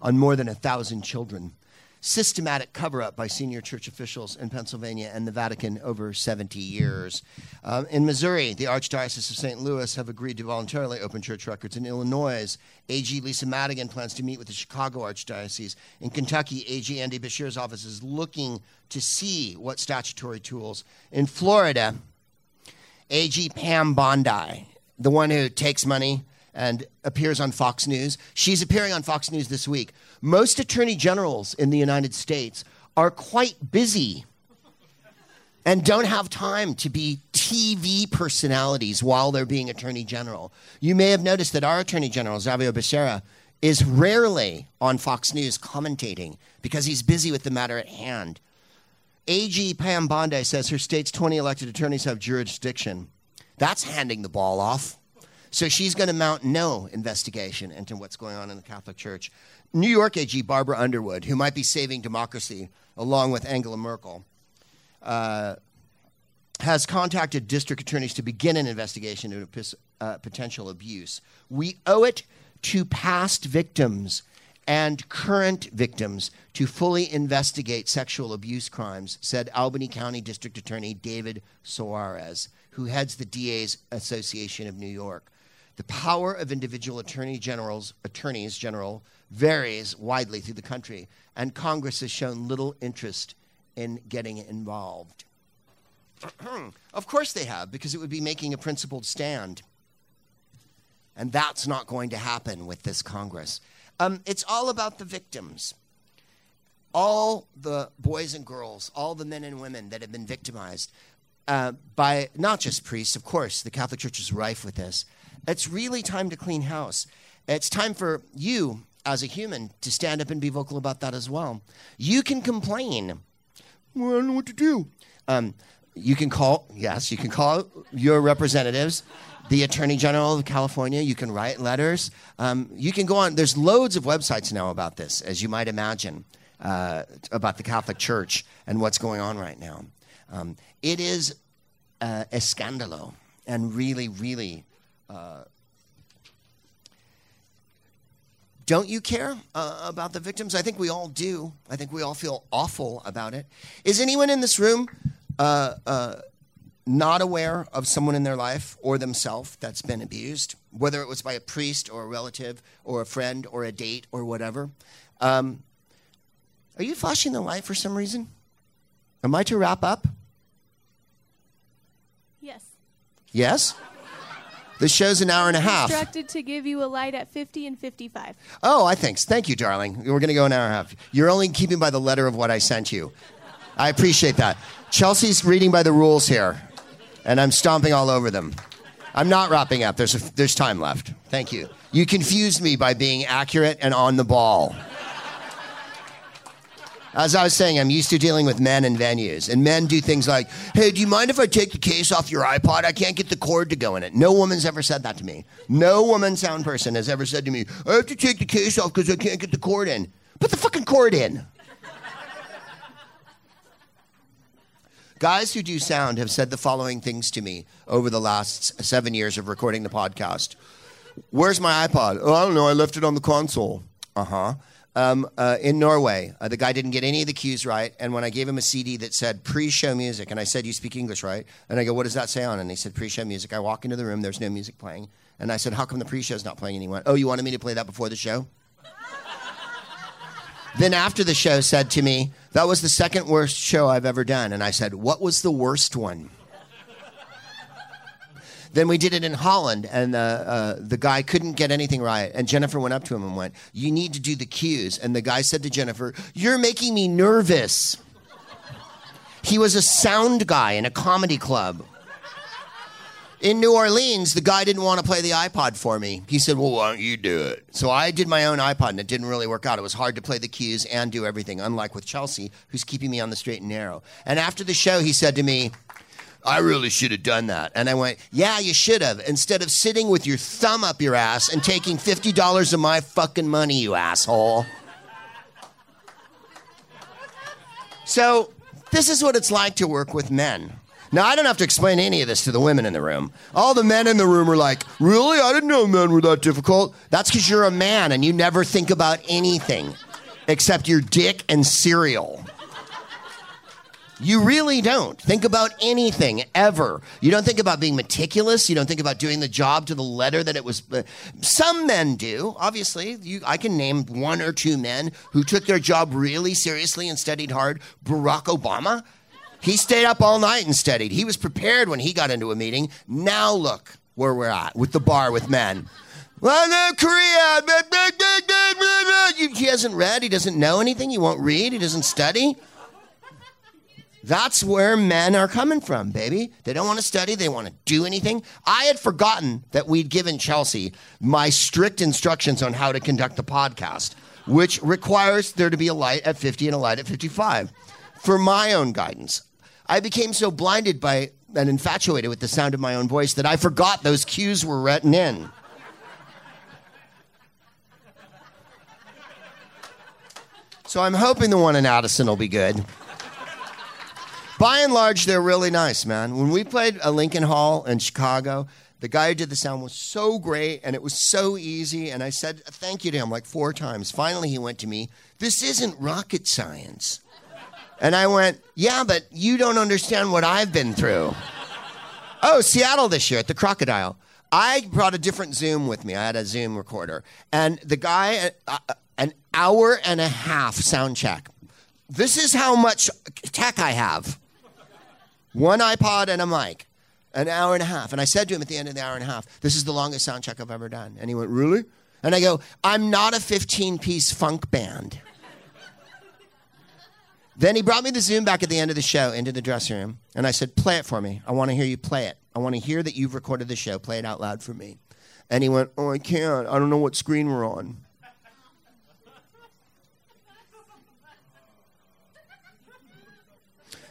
on more than a thousand children. Systematic cover up by senior church officials in Pennsylvania and the Vatican over 70 years. Um, in Missouri, the Archdiocese of St. Louis have agreed to voluntarily open church records. In Illinois, AG Lisa Madigan plans to meet with the Chicago Archdiocese. In Kentucky, AG Andy Beshear's office is looking to see what statutory tools. In Florida, AG Pam Bondi, the one who takes money and appears on Fox News. She's appearing on Fox News this week. Most attorney generals in the United States are quite busy and don't have time to be TV personalities while they're being attorney general. You may have noticed that our attorney general, Xavier Becerra, is rarely on Fox News commentating because he's busy with the matter at hand. AG Pam Bondi says her state's 20 elected attorneys have jurisdiction. That's handing the ball off. So she's going to mount no investigation into what's going on in the Catholic Church. New York AG Barbara Underwood, who might be saving democracy along with Angela Merkel, uh, has contacted district attorneys to begin an investigation into uh, potential abuse. We owe it to past victims and current victims to fully investigate sexual abuse crimes, said Albany County District Attorney David Soares, who heads the DA's Association of New York. The power of individual attorney generals, attorneys general varies widely through the country, and Congress has shown little interest in getting involved. of course they have, because it would be making a principled stand. And that's not going to happen with this Congress. Um, it's all about the victims. All the boys and girls, all the men and women that have been victimized uh, by not just priests, of course, the Catholic Church is rife with this. It's really time to clean house. It's time for you, as a human, to stand up and be vocal about that as well. You can complain. Well, I don't know what to do. Um, you can call, yes, you can call your representatives, the Attorney General of California. You can write letters. Um, you can go on. There's loads of websites now about this, as you might imagine, uh, about the Catholic Church and what's going on right now. Um, it is uh, a scandalo and really, really. Uh, don't you care uh, about the victims? I think we all do. I think we all feel awful about it. Is anyone in this room uh, uh, not aware of someone in their life or themselves that's been abused, whether it was by a priest or a relative or a friend or a date or whatever? Um, are you flashing the light for some reason? Am I to wrap up? Yes. Yes? The show's an hour and a half. Instructed to give you a light at 50 and 55. Oh, I think. Thank you, darling. We're going to go an hour and a half. You're only keeping by the letter of what I sent you. I appreciate that. Chelsea's reading by the rules here, and I'm stomping all over them. I'm not wrapping up. There's, a, there's time left. Thank you. You confused me by being accurate and on the ball. As I was saying, I'm used to dealing with men in venues, and men do things like, "Hey, do you mind if I take the case off your iPod? I can't get the cord to go in it." No woman's ever said that to me. No woman sound person has ever said to me, "I have to take the case off because I can't get the cord in." Put the fucking cord in. Guys who do sound have said the following things to me over the last seven years of recording the podcast. Where's my iPod? Oh, I don't know. I left it on the console. Uh-huh. Um, uh, in Norway, uh, the guy didn't get any of the cues right, and when I gave him a CD that said pre-show music, and I said, "You speak English, right?" And I go, "What does that say on?" And he said, "Pre-show music." I walk into the room, there's no music playing, and I said, "How come the pre-show's not playing?" And he went, "Oh, you wanted me to play that before the show?" then after the show, said to me, "That was the second worst show I've ever done," and I said, "What was the worst one?" Then we did it in Holland, and uh, uh, the guy couldn't get anything right. And Jennifer went up to him and went, You need to do the cues. And the guy said to Jennifer, You're making me nervous. He was a sound guy in a comedy club. In New Orleans, the guy didn't want to play the iPod for me. He said, Well, why don't you do it? So I did my own iPod, and it didn't really work out. It was hard to play the cues and do everything, unlike with Chelsea, who's keeping me on the straight and narrow. And after the show, he said to me, I really should have done that. And I went, Yeah, you should have. Instead of sitting with your thumb up your ass and taking $50 of my fucking money, you asshole. So, this is what it's like to work with men. Now, I don't have to explain any of this to the women in the room. All the men in the room are like, Really? I didn't know men were that difficult. That's because you're a man and you never think about anything except your dick and cereal. You really don't think about anything ever. You don't think about being meticulous. You don't think about doing the job to the letter that it was. Uh, some men do, obviously. You, I can name one or two men who took their job really seriously and studied hard. Barack Obama, he stayed up all night and studied. He was prepared when he got into a meeting. Now look where we're at with the bar with men. Well, no, Korea. He hasn't read. He doesn't know anything. He won't read. He doesn't study. That's where men are coming from, baby. They don't want to study, they want to do anything. I had forgotten that we'd given Chelsea my strict instructions on how to conduct the podcast, which requires there to be a light at 50 and a light at 55 for my own guidance. I became so blinded by and infatuated with the sound of my own voice that I forgot those cues were written in. So I'm hoping the one in Addison will be good. By and large, they're really nice, man. When we played a Lincoln Hall in Chicago, The guy who did the sound was so great and it was so easy. And I said thank you to him like four times. Finally, he went to me, This isn't rocket science. And I went, Yeah, but you don't understand what I've been through. oh, Seattle this year at the Crocodile. I brought a different Zoom with me. I had a Zoom recorder. And the guy, uh, uh, an hour and a half sound check. This is how much tech I have one iPod and a mic, an hour and a half. And I said to him at the end of the hour and a half, This is the longest sound check I've ever done. And he went, Really? And I go, I'm not a 15 piece funk band. then he brought me the Zoom back at the end of the show into the dressing room. And I said, Play it for me. I want to hear you play it. I want to hear that you've recorded the show. Play it out loud for me. And he went, Oh, I can't. I don't know what screen we're on.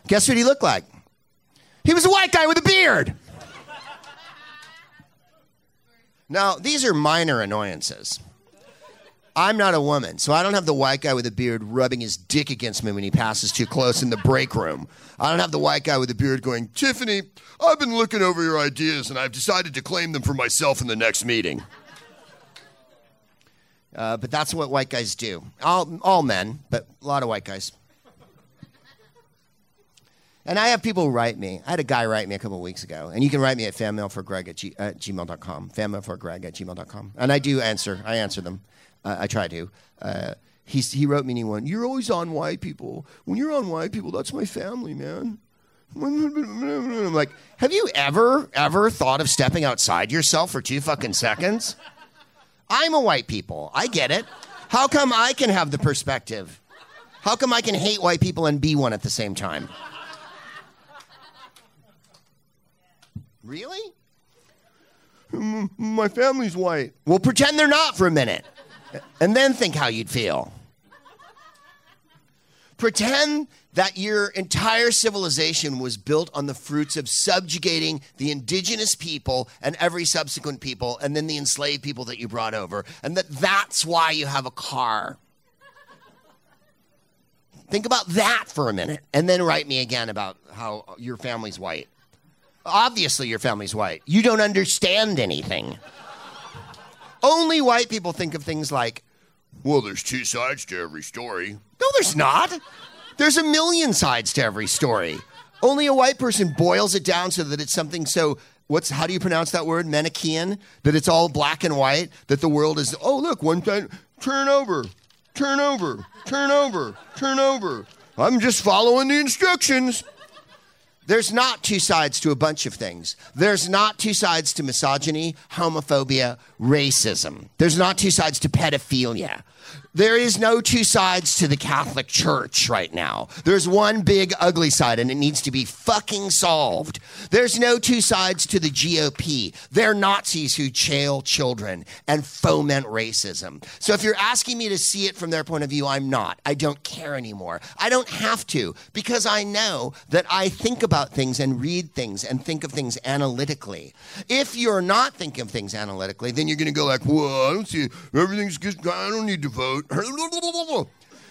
Guess what he looked like? He was a white guy with a beard. Now, these are minor annoyances. I'm not a woman, so I don't have the white guy with a beard rubbing his dick against me when he passes too close in the break room. I don't have the white guy with a beard going, Tiffany, I've been looking over your ideas and I've decided to claim them for myself in the next meeting. Uh, but that's what white guys do. All, all men, but a lot of white guys. And I have people write me. I had a guy write me a couple weeks ago. And you can write me at fanmailforgreg at, g- at gmail.com. Fanmailforgreg at gmail.com. And I do answer. I answer them. Uh, I try to. Uh, he, he wrote me and he went, You're always on white people. When you're on white people, that's my family, man. I'm like, Have you ever, ever thought of stepping outside yourself for two fucking seconds? I'm a white people. I get it. How come I can have the perspective? How come I can hate white people and be one at the same time? Really? My family's white. Well, pretend they're not for a minute. And then think how you'd feel. Pretend that your entire civilization was built on the fruits of subjugating the indigenous people and every subsequent people and then the enslaved people that you brought over and that that's why you have a car. Think about that for a minute and then write me again about how your family's white. Obviously, your family's white. You don't understand anything. Only white people think of things like, well, there's two sides to every story. No, there's not. There's a million sides to every story. Only a white person boils it down so that it's something so what's how do you pronounce that word? Manichean? That it's all black and white, that the world is oh look, one time turn over, turn over, turn over, turn over. I'm just following the instructions. There's not two sides to a bunch of things. There's not two sides to misogyny, homophobia, racism. There's not two sides to pedophilia. There is no two sides to the Catholic Church right now. There's one big ugly side and it needs to be fucking solved. There's no two sides to the GOP. They're Nazis who jail children and foment racism. So if you're asking me to see it from their point of view, I'm not. I don't care anymore. I don't have to because I know that I think about things and read things and think of things analytically. If you're not thinking of things analytically, then you're going to go like, "Well, I don't see everything's good. I don't need to vote."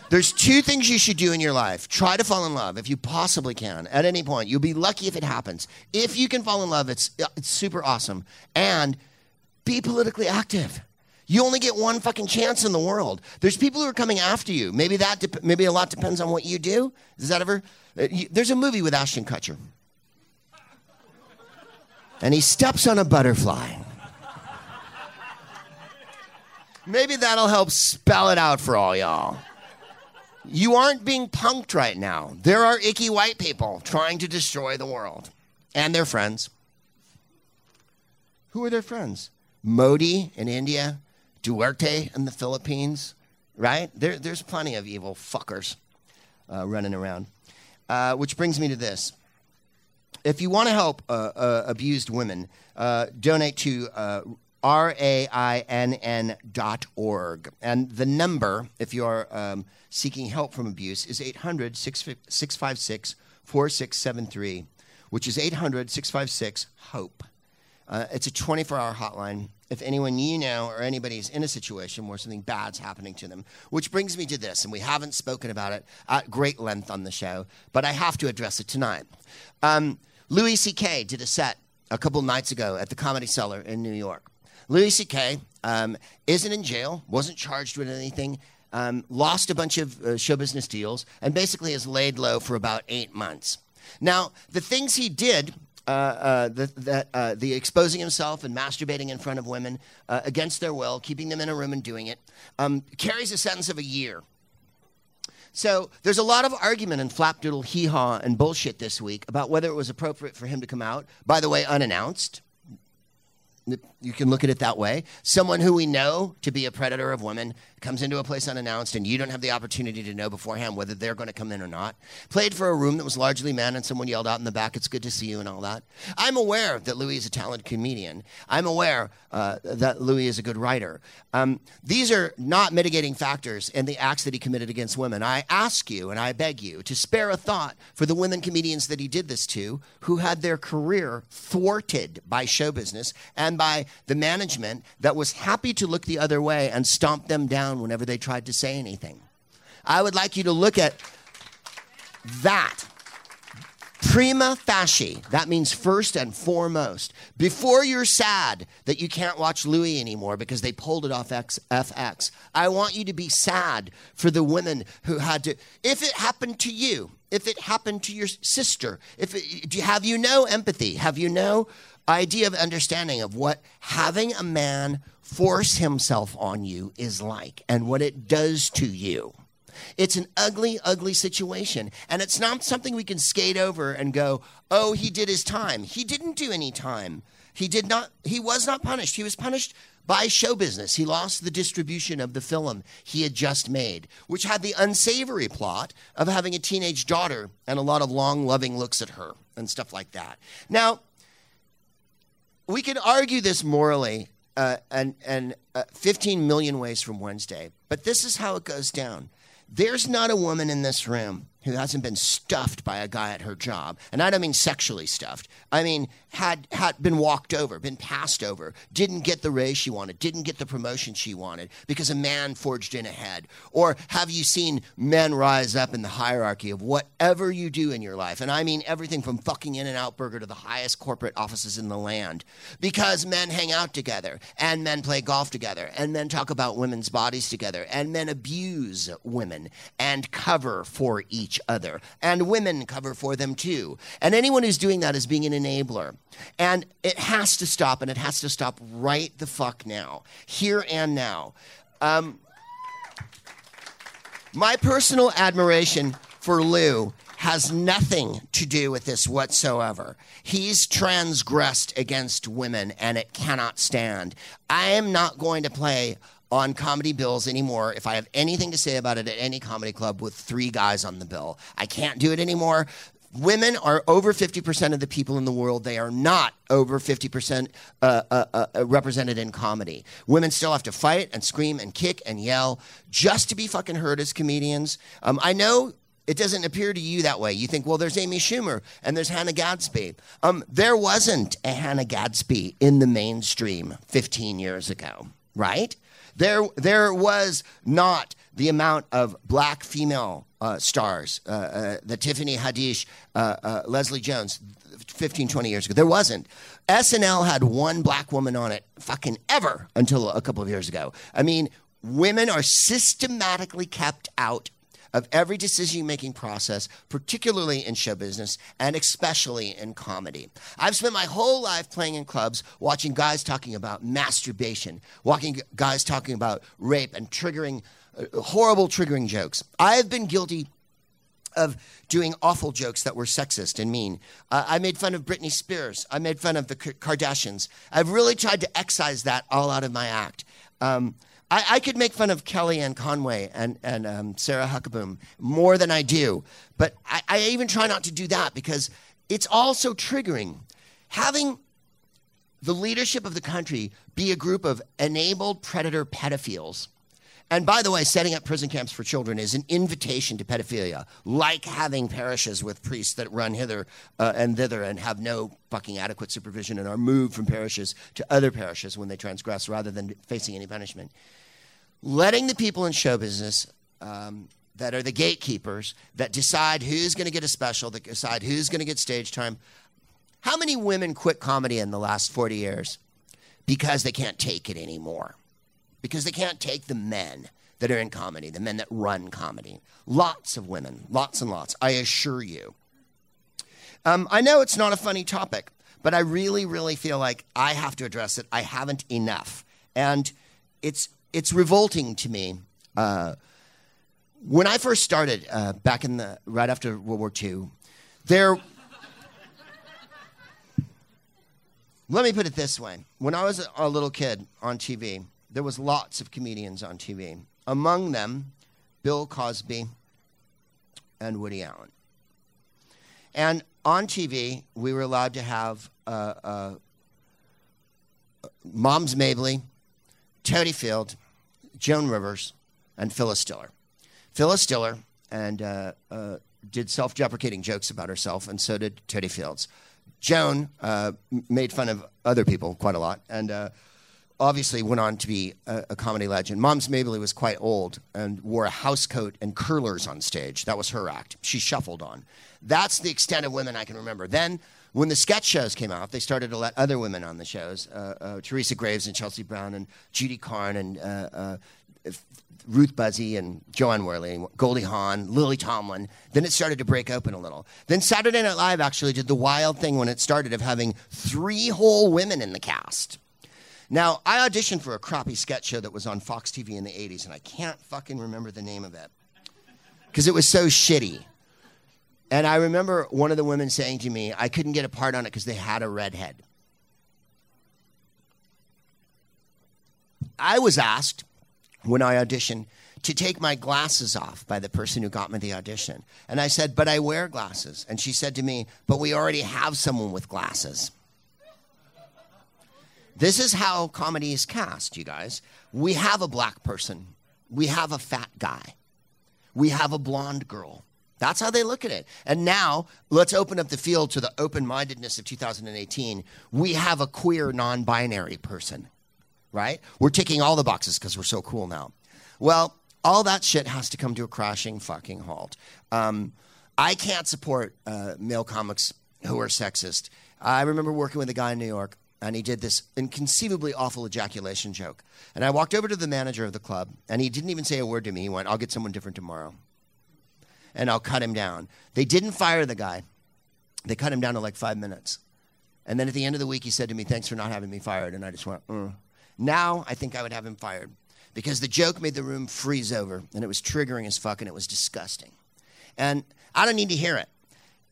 There's two things you should do in your life. Try to fall in love if you possibly can at any point. You'll be lucky if it happens. If you can fall in love, it's, it's super awesome. And be politically active. You only get one fucking chance in the world. There's people who are coming after you. Maybe that dep- maybe a lot depends on what you do. Does that ever? uh, There's a movie with Ashton Kutcher, and he steps on a butterfly. Maybe that'll help spell it out for all y'all. You aren't being punked right now. There are icky white people trying to destroy the world and their friends. Who are their friends? Modi in India, Duterte in the Philippines, right? There, there's plenty of evil fuckers uh, running around. Uh, which brings me to this. If you want to help uh, uh, abused women, uh, donate to uh, R-A-I-N-N dot org. And the number, if you are um, seeking help from abuse, is 800-656-4673, which is 800-656-HOPE. Uh, it's a 24-hour hotline. If anyone you know or anybody is in a situation where something bad's happening to them, which brings me to this, and we haven't spoken about it at great length on the show, but I have to address it tonight. Um, Louis C.K. did a set a couple nights ago at the Comedy Cellar in New York. Louis C.K. Um, isn't in jail, wasn't charged with anything, um, lost a bunch of uh, show business deals, and basically has laid low for about eight months. Now, the things he did uh, uh, the, uh, the exposing himself and masturbating in front of women uh, against their will, keeping them in a room and doing it, um, carries a sentence of a year. So there's a lot of argument and flapdoodle hee haw and bullshit this week about whether it was appropriate for him to come out, by the way, unannounced. You can look at it that way. Someone who we know to be a predator of women comes into a place unannounced, and you don't have the opportunity to know beforehand whether they're going to come in or not. Played for a room that was largely men, and someone yelled out in the back, It's good to see you, and all that. I'm aware that Louis is a talented comedian. I'm aware uh, that Louis is a good writer. Um, these are not mitigating factors in the acts that he committed against women. I ask you, and I beg you, to spare a thought for the women comedians that he did this to who had their career thwarted by show business and by the management that was happy to look the other way and stomp them down whenever they tried to say anything. I would like you to look at that. Prima facie, that means first and foremost. Before you're sad that you can't watch Louis anymore because they pulled it off FX, I want you to be sad for the women who had to. If it happened to you, if it happened to your sister, if it, do you, have you no empathy? Have you no idea of understanding of what having a man force himself on you is like and what it does to you. It's an ugly, ugly situation. And it's not something we can skate over and go, oh, he did his time. He didn't do any time. He did not, he was not punished. He was punished by show business. He lost the distribution of the film he had just made, which had the unsavory plot of having a teenage daughter and a lot of long, loving looks at her and stuff like that. Now, we can argue this morally uh, and, and uh, 15 million ways from Wednesday, but this is how it goes down. There's not a woman in this room who hasn't been stuffed by a guy at her job. And I don't mean sexually stuffed. I mean had had been walked over, been passed over, didn't get the raise she wanted, didn't get the promotion she wanted because a man forged in ahead. Or have you seen men rise up in the hierarchy of whatever you do in your life? And I mean everything from fucking in and out burger to the highest corporate offices in the land. Because men hang out together and men play golf together and men talk about women's bodies together and men abuse women and cover for each other. And women cover for them too. And anyone who's doing that is being an enabler. And it has to stop, and it has to stop right the fuck now, here and now. Um, my personal admiration for Lou has nothing to do with this whatsoever. He's transgressed against women and it cannot stand. I am not going to play on comedy bills anymore if I have anything to say about it at any comedy club with three guys on the bill. I can't do it anymore. Women are over 50% of the people in the world. They are not over 50% uh, uh, uh, represented in comedy. Women still have to fight and scream and kick and yell just to be fucking heard as comedians. Um, I know it doesn't appear to you that way. You think, well, there's Amy Schumer and there's Hannah Gadsby. Um, there wasn't a Hannah Gadsby in the mainstream 15 years ago, right? There, there was not the amount of black female uh, stars, uh, uh, the Tiffany Haddish, uh, uh, Leslie Jones, 15, 20 years ago. There wasn't. SNL had one black woman on it fucking ever until a couple of years ago. I mean, women are systematically kept out of every decision making process, particularly in show business and especially in comedy. I've spent my whole life playing in clubs, watching guys talking about masturbation, watching guys talking about rape and triggering uh, horrible triggering jokes. I have been guilty of doing awful jokes that were sexist and mean. Uh, I made fun of Britney Spears. I made fun of the Kardashians. I've really tried to excise that all out of my act. Um, I, I, could make fun of Kellyanne Conway and, and um, Sarah Huckabee more than I do, but I, I even try not to do that because it's all so triggering. Having the leadership of the country be a group of enabled predator pedophiles. And by the way, setting up prison camps for children is an invitation to pedophilia, like having parishes with priests that run hither uh, and thither and have no fucking adequate supervision and are moved from parishes to other parishes when they transgress rather than facing any punishment letting the people in show business um, that are the gatekeepers that decide who's going to get a special, that decide who's going to get stage time. How many women quit comedy in the last 40 years? Because they can't take it anymore. Because they can't take the men that are in comedy, the men that run comedy. Lots of women, lots and lots, I assure you. Um, I know it's not a funny topic, but I really, really feel like I have to address it. I haven't enough. And it's, it's revolting to me. Uh, when I first started uh, back in the, right after World War II, there, let me put it this way. When I was a little kid on TV, there was lots of comedians on TV. Among them, Bill Cosby and Woody Allen. And on TV, we were allowed to have uh, uh, Moms Mabley, Totie Field, Joan Rivers, and Phyllis Diller. Phyllis Diller and uh, uh, did self-deprecating jokes about herself, and so did Totie Fields. Joan uh, made fun of other people quite a lot, and uh, obviously went on to be a, a, comedy legend. Moms Mabley was quite old and wore a house coat and curlers on stage. That was her act. She shuffled on. That's the extent of women I can remember. Then, when the sketch shows came out, they started to let other women on the shows uh, uh, Teresa Graves and Chelsea Brown and Judy Carne and uh, uh, Ruth Buzzi and Jo Anne Worley, Goldie Hawn, Lily Tomlin. Then it started to break open a little. Then Saturday Night Live actually did the wild thing when it started of having three whole women in the cast. Now, I auditioned for a crappy sketch show that was on Fox TV in the 80s, and I can't fucking remember the name of it because it was so shitty. And I remember one of the women saying to me, I couldn't get a part on it because they had a redhead. I was asked when I auditioned to take my glasses off by the person who got me the audition. And I said, But I wear glasses. And she said to me, But we already have someone with glasses. This is how comedy is cast, you guys. We have a black person, we have a fat guy, we have a blonde girl. That's how they look at it. And now, let's open up the field to the open mindedness of 2018. We have a queer, non binary person, right? We're ticking all the boxes because we're so cool now. Well, all that shit has to come to a crashing fucking halt. Um, I can't support uh, male comics who are sexist. I remember working with a guy in New York and he did this inconceivably awful ejaculation joke. And I walked over to the manager of the club, and he didn't even say a word to me. He went, I'll get someone different tomorrow, and I'll cut him down. They didn't fire the guy, they cut him down to like five minutes. And then at the end of the week, he said to me, Thanks for not having me fired. And I just went, mm. Now I think I would have him fired because the joke made the room freeze over, and it was triggering as fuck, and it was disgusting. And I don't need to hear it.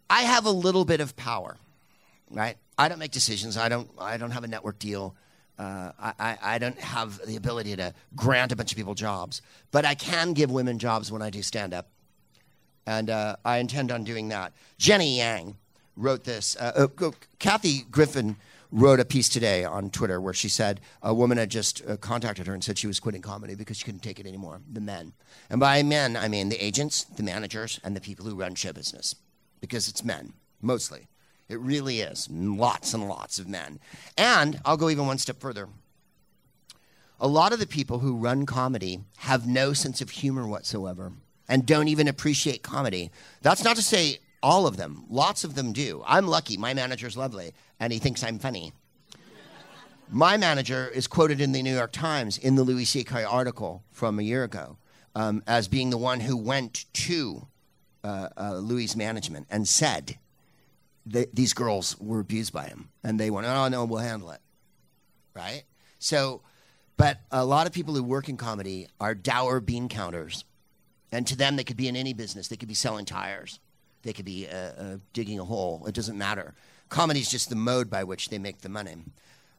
I have a little bit of power, right? I don't make decisions. I don't. I don't have a network deal. Uh, I, I don't have the ability to grant a bunch of people jobs, but I can give women jobs when I do stand up, and uh, I intend on doing that. Jenny Yang wrote this. Uh, uh Kathy Griffin wrote a piece today on Twitter where she said a woman had just uh, contacted her and said she was quitting comedy because she couldn't take it anymore. The men, and by men I mean the agents, the managers, and the people who run show business, because it's men mostly. It really is. Lots and lots of men. And I'll go even one step further. A lot of the people who run comedy have no sense of humor whatsoever and don't even appreciate comedy. That's not to say all of them, lots of them do. I'm lucky. My manager's lovely, and he thinks I'm funny. My manager is quoted in the New York Times in the Louis C.K. article from a year ago um, as being the one who went to uh, uh, Louis' management and said, they, these girls were abused by him, and they went, "Oh no, we'll handle it." Right? So, but a lot of people who work in comedy are dour bean counters, and to them, they could be in any business. They could be selling tires, they could be uh, uh, digging a hole. It doesn't matter. Comedy is just the mode by which they make the money.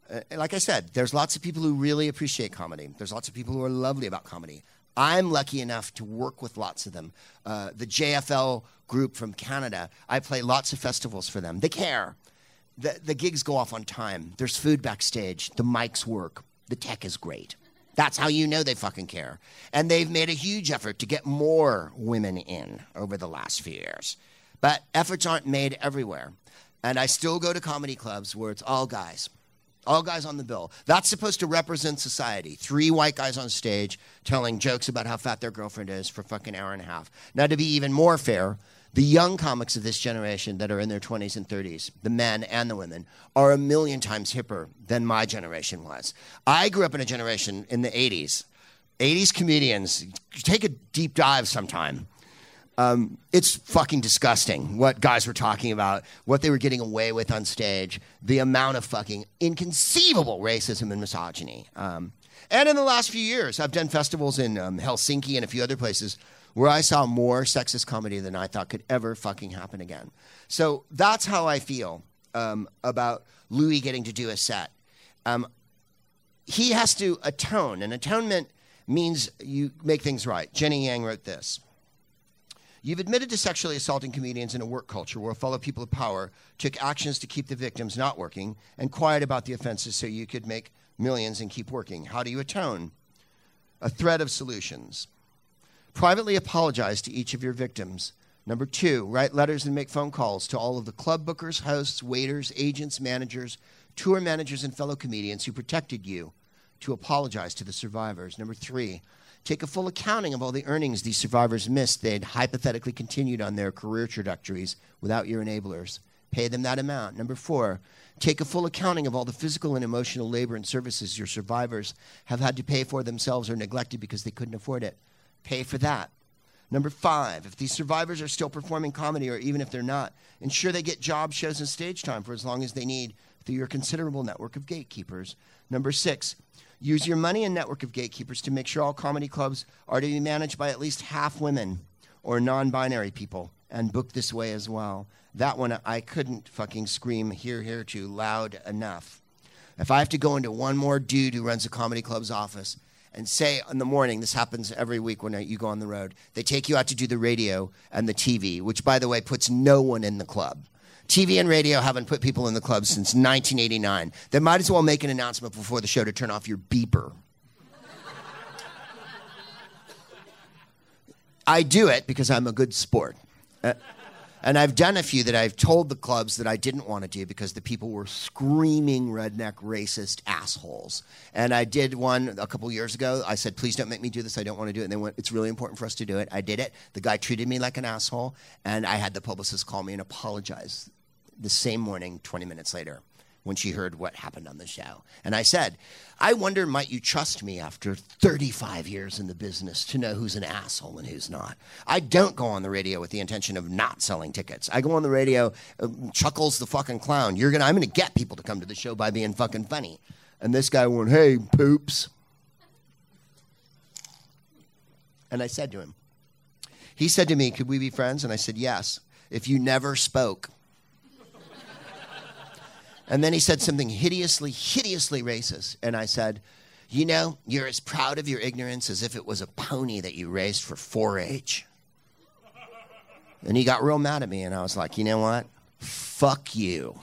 Uh, like I said, there's lots of people who really appreciate comedy. There's lots of people who are lovely about comedy. I'm lucky enough to work with lots of them. Uh, the JFL group from Canada, I play lots of festivals for them. They care. The, the gigs go off on time. There's food backstage. The mics work. The tech is great. That's how you know they fucking care. And they've made a huge effort to get more women in over the last few years. But efforts aren't made everywhere. And I still go to comedy clubs where it's all guys. All guys on the bill. That's supposed to represent society. Three white guys on stage telling jokes about how fat their girlfriend is for fucking hour and a half. Now, to be even more fair, The young comics of this generation that are in their 20s and 30s, the men and the women, are a million times hipper than my generation was. I grew up in a generation in the 80s. 80s comedians, take a deep dive sometime. Um, it's fucking disgusting what guys were talking about, what they were getting away with on stage, the amount of fucking inconceivable racism and misogyny. Um, and in the last few years, I've done festivals in um, Helsinki and a few other places where I saw more sexist comedy than I thought could ever fucking happen again. So that's how I feel um, about Louis getting to do a set. Um, he has to atone, and atonement means you make things right. Jenny Yang wrote this. You've admitted to sexually assaulting comedians in a work culture where fellow people of power took actions to keep the victims not working and quiet about the offenses so you could make millions and keep working. How do you atone? A thread of solutions. Privately apologize to each of your victims. Number two, write letters and make phone calls to all of the club bookers, hosts, waiters, agents, managers, tour managers, and fellow comedians who protected you to apologize to the survivors. Number three, take a full accounting of all the earnings these survivors missed. They'd hypothetically continued on their career trajectories without your enablers. Pay them that amount. Number four, take a full accounting of all the physical and emotional labor and services your survivors have had to pay for themselves or neglected because they couldn't afford it. Pay for that. Number five, if these survivors are still performing comedy or even if they're not, ensure they get job shows and stage time for as long as they need through your considerable network of gatekeepers. Number six, use your money and network of gatekeepers to make sure all comedy clubs are to be managed by at least half women or non binary people and book this way as well. That one I couldn't fucking scream here, here too loud enough. If I have to go into one more dude who runs a comedy club's office and say in the morning, this happens every week when you go on the road, they take you out to do the radio and the TV, which by the way puts no one in the club. TV and radio haven't put people in the club since 1989. They might as well make an announcement before the show to turn off your beeper. I do it because I'm a good sport. Uh, and I've done a few that I've told the clubs that I didn't want to do because the people were screaming redneck racist assholes. And I did one a couple years ago. I said, please don't make me do this. I don't want to do it. And they went, it's really important for us to do it. I did it. The guy treated me like an asshole. And I had the publicist call me and apologize the same morning, 20 minutes later when she heard what happened on the show. And I said, I wonder, might you trust me after 35 years in the business to know who's an asshole and who's not? I don't go on the radio with the intention of not selling tickets. I go on the radio, uh, chuckles the fucking clown. You're gonna, I'm gonna get people to come to the show by being fucking funny. And this guy went, hey, poops. And I said to him, he said to me, could we be friends? And I said, yes, if you never spoke. And then he said something hideously, hideously racist. And I said, You know, you're as proud of your ignorance as if it was a pony that you raised for 4 H. And he got real mad at me. And I was like, You know what? Fuck you.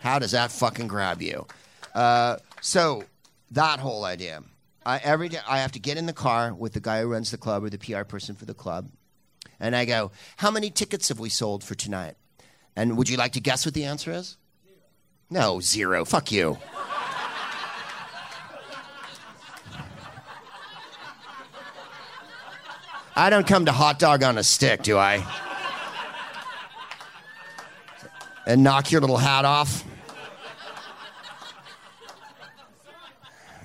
How does that fucking grab you? Uh, so, that whole idea. I, every day, I have to get in the car with the guy who runs the club or the PR person for the club. And I go, How many tickets have we sold for tonight? And would you like to guess what the answer is? No, zero. Fuck you. I don't come to hot dog on a stick, do I? And knock your little hat off?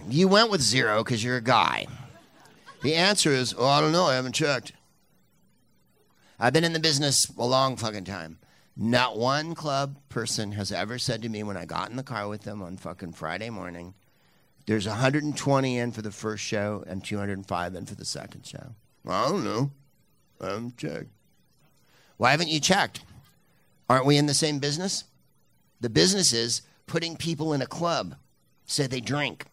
You went with zero because you're a guy. The answer is, oh, I don't know. I haven't checked. I've been in the business a long fucking time. Not one club person has ever said to me when I got in the car with them on fucking Friday morning, there's 120 in for the first show and 205 in for the second show. I don't know. I haven't checked. Why haven't you checked? Aren't we in the same business? The business is putting people in a club so they drink.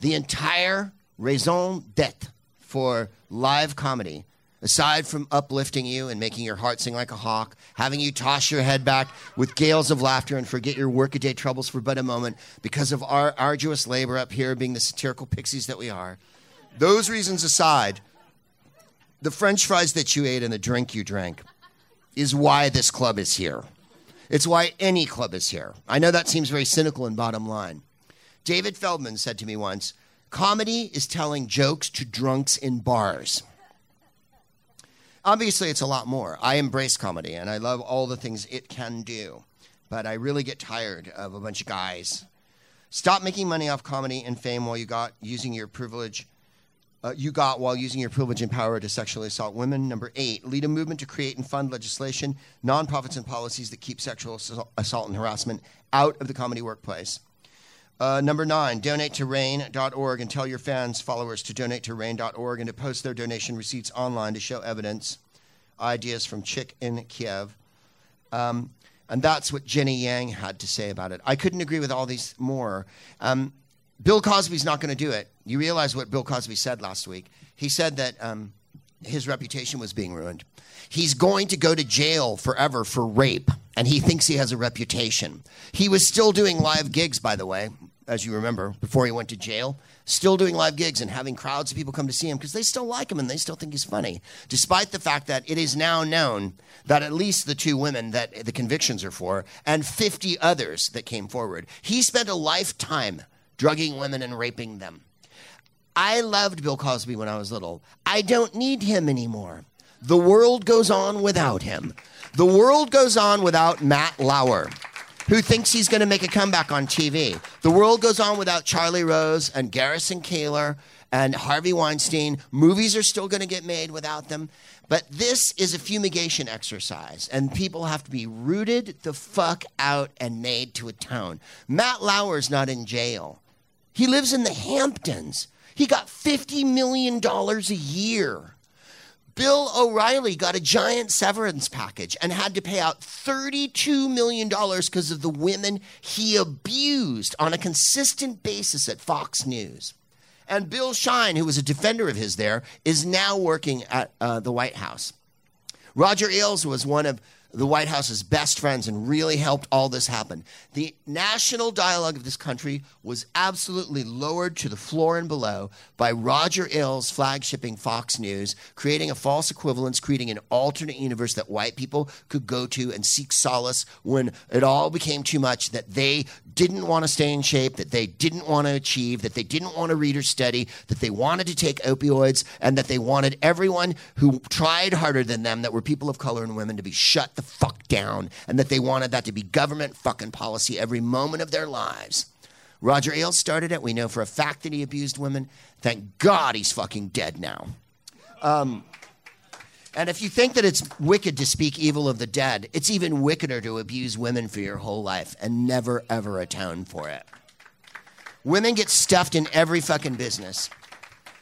The entire raison d'etre for live comedy aside from uplifting you and making your heart sing like a hawk, having you toss your head back with gales of laughter and forget your workaday troubles for but a moment because of our arduous labor up here being the satirical pixies that we are, those reasons aside, the french fries that you ate and the drink you drank is why this club is here. It's why any club is here. I know that seems very cynical and bottom line. David Feldman said to me once, comedy is telling jokes to drunks in bars. Obviously, it's a lot more. I embrace comedy and I love all the things it can do, but I really get tired of a bunch of guys. Stop making money off comedy and fame while you got using your privilege. Uh, you got while using your privilege and power to sexually assault women. Number eight, lead a movement to create and fund legislation, nonprofits, and policies that keep sexual assault- assault and harassment out of the comedy workplace. Uh, number nine, donate to RAINN.org and tell your fans, followers to donate to RAINN.org and to post their donation receipts online to show evidence. Ideas from Chick in Kiev. Um, and that's what Jenny Yang had to say about it. I couldn't agree with all these more. Um, Bill Cosby's not going to do it. You realize what Bill Cosby said last week? He said that um, his reputation was being ruined. He's going to go to jail forever for rape, and he thinks he has a reputation. He was still doing live gigs, by the way, as you remember, before he went to jail. Still doing live gigs and having crowds of people come to see him because they still like him and they still think he's funny, despite the fact that it is now known that at least the two women that the convictions are for and 50 others that came forward, he spent a lifetime drugging women and raping them. I loved Bill Cosby when I was little. I don't need him anymore. The world goes on without him. The world goes on without Matt Lauer, who thinks he's going to make a comeback on TV. The world goes on without Charlie Rose and Garrison Keillor and Harvey Weinstein. Movies are still going to get made without them. But this is a fumigation exercise, and people have to be rooted the fuck out and made to atone. Matt Lauer's not in jail. He lives in the Hamptons. He got $50 million a year. Bill O'Reilly got a giant severance package and had to pay out $32 million because of the women he abused on a consistent basis at Fox News. And Bill Shine, who was a defender of his there, is now working at uh, the White House. Roger Ailes was one of the White House's best friends and really helped all this happen. The national dialogue of this country was absolutely lowered to the floor and below by Roger Ailes flagshipping Fox News, creating a false equivalence, creating an alternate universe that white people could go to and seek solace when it all became too much that they didn't want to stay in shape, that they didn't want to achieve, that they didn't want to read or study, that they wanted to take opioids, and that they wanted everyone who tried harder than them, that were people of color and women, to be shut the fuck down, and that they wanted that to be government fucking policy every moment of their lives. Roger Ailes started it. We know for a fact that he abused women. Thank God he's fucking dead now. Um, and if you think that it's wicked to speak evil of the dead, it's even wickeder to abuse women for your whole life and never ever atone for it. Women get stuffed in every fucking business.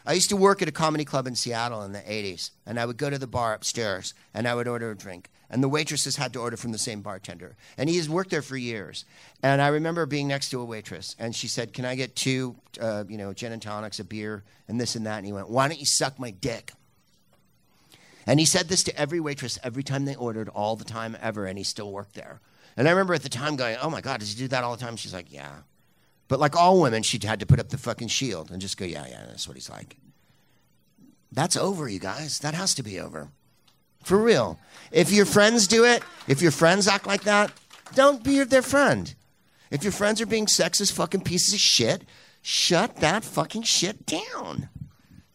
I used to work at a comedy club in Seattle in the 80s, and I would go to the bar upstairs and I would order a drink. And the waitresses had to order from the same bartender. And he has worked there for years. And I remember being next to a waitress, and she said, Can I get two, uh, you know, gin and tonics, a beer, and this and that? And he went, Why don't you suck my dick? And he said this to every waitress every time they ordered, all the time ever, and he still worked there. And I remember at the time going, Oh my God, does he do that all the time? She's like, Yeah. But like all women, she had to put up the fucking shield and just go, Yeah, yeah, that's what he's like. That's over, you guys. That has to be over. For real. If your friends do it, if your friends act like that, don't be their friend. If your friends are being sexist fucking pieces of shit, shut that fucking shit down.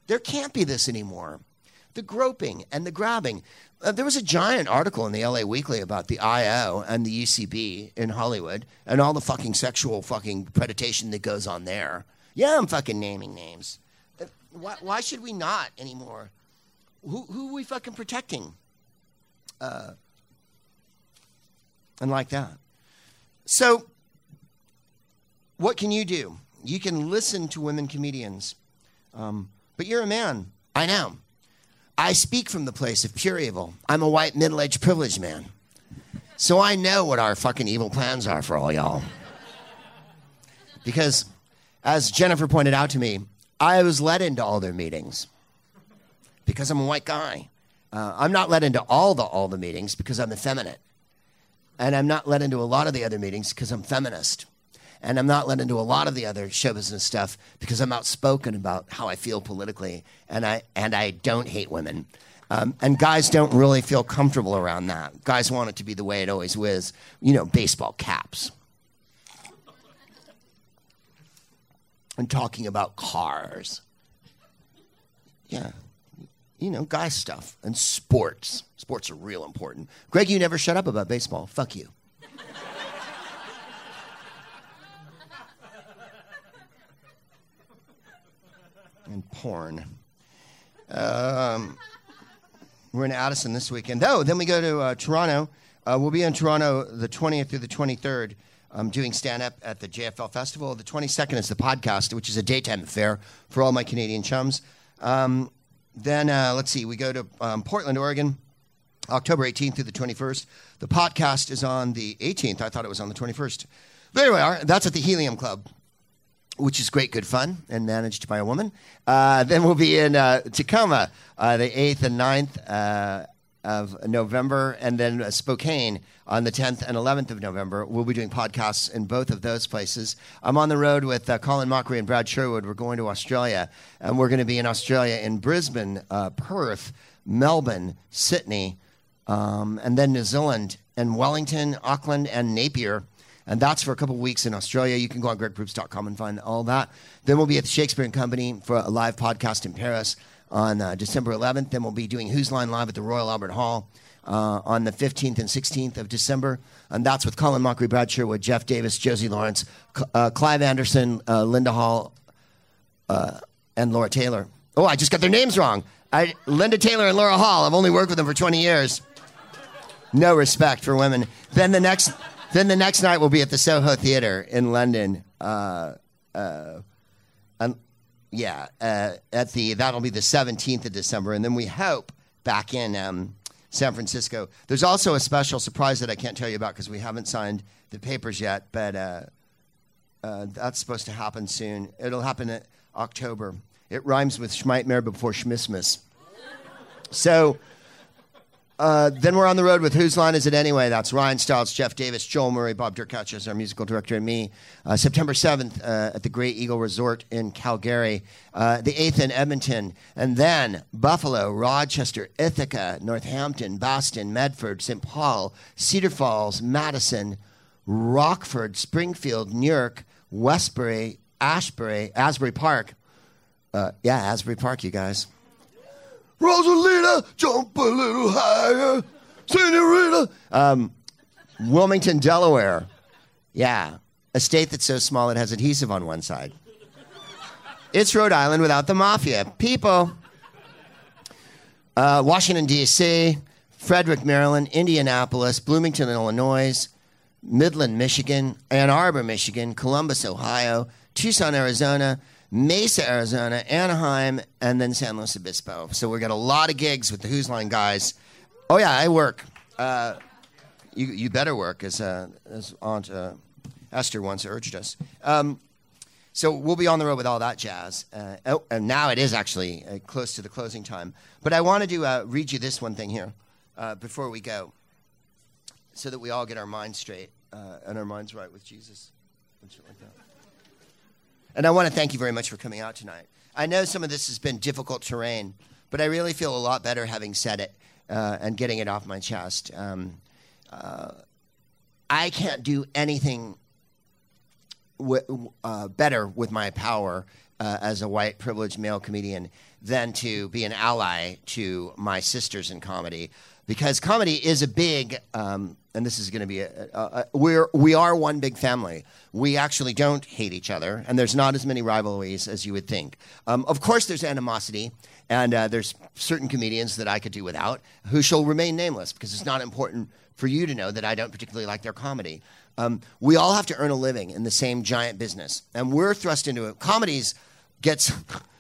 There can't be this anymore. The groping and the grabbing. Uh, there was a giant article in the LA Weekly about the IO and the UCB in Hollywood and all the fucking sexual fucking predation that goes on there. Yeah, I'm fucking naming names. Uh, Why, why should we not anymore? Who, who are we fucking protecting? Uh, and like that. So, what can you do? You can listen to women comedians, um, but you're a man. I know. I speak from the place of pure evil. I'm a white, middle aged, privileged man. So I know what our fucking evil plans are for all y'all. Because, as Jennifer pointed out to me, I was led into all their meetings because I'm a white guy. Uh, I'm not let into all the all the meetings because I'm effeminate, and I'm not let into a lot of the other meetings because I'm feminist, and I'm not let into a lot of the other show business stuff because I'm outspoken about how I feel politically, and I and I don't hate women. Um, and guys don't really feel comfortable around that. Guys want it to be the way it always was, you know, baseball caps. And talking about cars. Yeah. You know, guy stuff and sports. Sports are real important. Greg, you never shut up about baseball. Fuck you. and porn. Um, we're in Addison this weekend. Oh, then we go to uh, Toronto. Uh, we'll be in Toronto the 20th through the 23rd. I'm doing stand up at the JFL Festival. The 22nd is the podcast, which is a daytime affair for all my Canadian chums. Um, then, uh, let's see, we go to um, Portland, Oregon, October 18th through the 21st. The podcast is on the 18th. I thought it was on the 21st. There we are. That's at the Helium Club which is great, good fun, and managed by a woman. Uh, then we'll be in uh, Tacoma, uh, the 8th and 9th uh, of November, and then uh, Spokane on the 10th and 11th of November. We'll be doing podcasts in both of those places. I'm on the road with uh, Colin Mochrie and Brad Sherwood. We're going to Australia, and we're going to be in Australia in Brisbane, Perth, Melbourne, Sydney, um, and then New Zealand, and Wellington, Auckland, and Napier. And that's for a couple weeks in Australia. You can go on gregproops.com and find all that. Then we'll be at the Shakespeare and Company for a live podcast in Paris on uh, December 11th. Then we'll be doing Whose Line Live at the Royal Albert Hall uh, on the 15th and 16th of December. And that's with Colin Mochrie, Brad Sherwood, Jeff Davis, Josie Lawrence, uh, Clive Anderson, uh, Linda Hall, uh, and Laura Taylor. Oh, I just got their names wrong. I, Linda Taylor and Laura Hall. I've only worked with them for 20 years. No respect for women. Then the next then the next night we'll be at the Soho Theatre in London. Uh, uh, um, yeah, uh, at the that'll be the 17th of December, and then we hope back in um, San Francisco. There's also a special surprise that I can't tell you about because we haven't signed the papers yet, but uh, uh, that's supposed to happen soon. It'll happen in October. It rhymes with Schmeitmer before Schmismus. So uh, then we're on the road with Whose Line Is It Anyway? That's Ryan Stiles, Jeff Davis, Joel Murray, Bob Derkach as our musical director, and me. Uh, September 7th uh, at the Grey Eagle Resort in Calgary. Uh, the 8th in Edmonton. And then Buffalo, Rochester, Ithaca, Northampton, Boston, Medford, St. Paul, Cedar Falls, Madison, Rockford, Springfield, New York, Westbury, Ashbury, Asbury Park. Uh, yeah, Asbury Park, you guys. Rosalita, jump a little higher. Senorita. Um, Wilmington, Delaware. Yeah. A state that's so small it has adhesive on one side. It's Rhode Island without the mafia. People. Uh, Washington, D.C., Frederick, Maryland, Indianapolis, Bloomington, Illinois, Midland, Michigan, Ann Arbor, Michigan, Columbus, Ohio, Tucson, Arizona, Mesa, Arizona, Anaheim, and then San Luis Obispo. So we got a lot of gigs with the Whose Line guys. Oh yeah, I work. Uh, you you better work, as uh, as Aunt uh, Esther once urged us. Um, so we'll be on the road with all that jazz. Uh, oh, and now it is actually uh, close to the closing time. But I wanted to uh, read you this one thing here before we go, so that we all get our minds straight and our minds right with Jesus like. And I want to thank you very much for coming out tonight. I know some of this has been difficult terrain, but I really feel a lot better having said it uh, and getting it off my chest. Um, uh, I can't do anything w- uh, better with my power uh, as a white privileged male comedian than to be an ally to my sisters in comedy because comedy is a big um, and this is going to be a, a, a, we're we are one big family. We actually don't hate each other and there's not as many rivalries as you would think. Um, of course there's animosity and uh, there's certain comedians that i could do without who shall remain nameless because it's not important for you to know that i don't particularly like their comedy. Um, we all have to earn a living in the same giant business and we're thrust into it. Comedies gets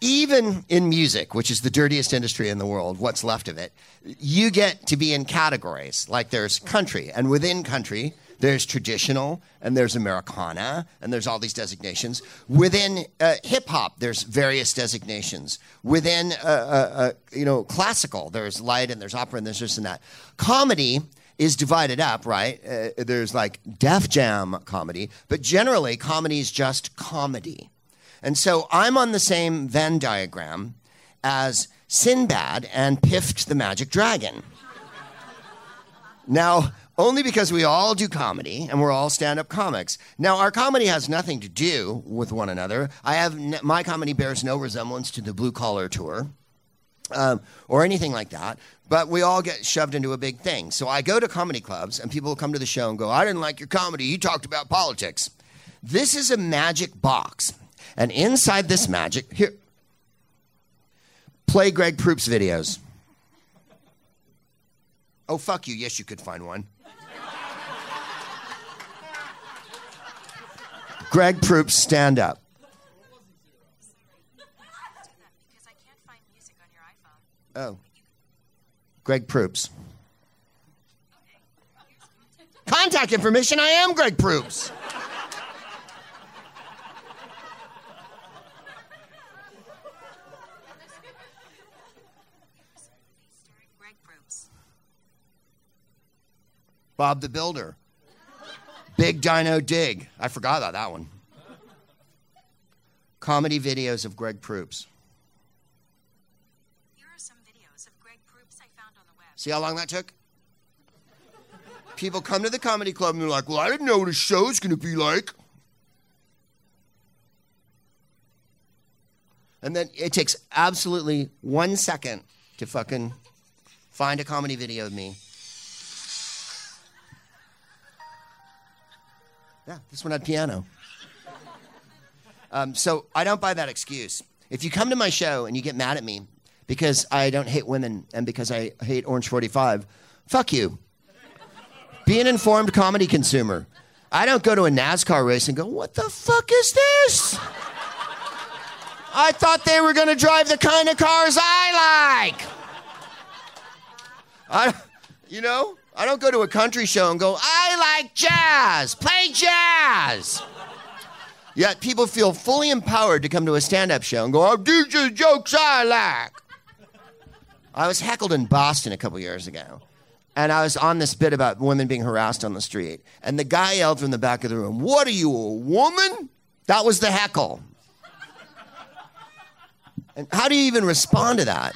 even in music, which is the dirtiest industry in the world, what's left of it, you get to be in categories. Like there's country, and within country, there's traditional, and there's Americana, and there's all these designations. Within uh, hip hop, there's various designations. Within, uh, uh, uh, you know, classical, there's light, and there's opera, and there's this and that. Comedy is divided up, right? Uh, there's like Def Jam comedy, but generally, comedy is just comedy. And so I'm on the same Venn diagram as Sinbad and Piff the Magic Dragon. Now, only because we all do comedy and we're all stand-up comics. Now, our comedy has nothing to do with one another. I have n- my comedy bears no resemblance to the Blue Collar Tour um, or anything like that. But we all get shoved into a big thing. So I go to comedy clubs, and people come to the show and go, "I didn't like your comedy. You talked about politics." This is a magic box, and inside this magic, here, play Greg Proops videos. Oh fuck you! Yes, you could find one. Greg Proops, stand up. Oh. Greg Proops. Contact information. I am Greg Proops. Bob the Builder. Big Dino Dig. I forgot about that one. Comedy videos of Greg Proops. Here are some videos of Greg Proops I found on the web. See how long that took? People come to the comedy club and they're like, well, I didn't know what a show's going to be like. And then it takes absolutely one second to fucking find a comedy video of me. Yeah, this one had piano. Um, so I don't buy that excuse. If you come to my show and you get mad at me because I don't hate women and because I hate Orange 45, fuck you. Be an informed comedy consumer. I don't go to a NASCAR race and go, what the fuck is this? I thought they were going to drive the kind of cars I like. I, you know, I don't go to a country show and go, I like jazz, play jazz. Yet people feel fully empowered to come to a stand up show and go, oh, these are jokes I like. I was heckled in Boston a couple years ago. And I was on this bit about women being harassed on the street. And the guy yelled from the back of the room, What are you, a woman? That was the heckle. And how do you even respond to that?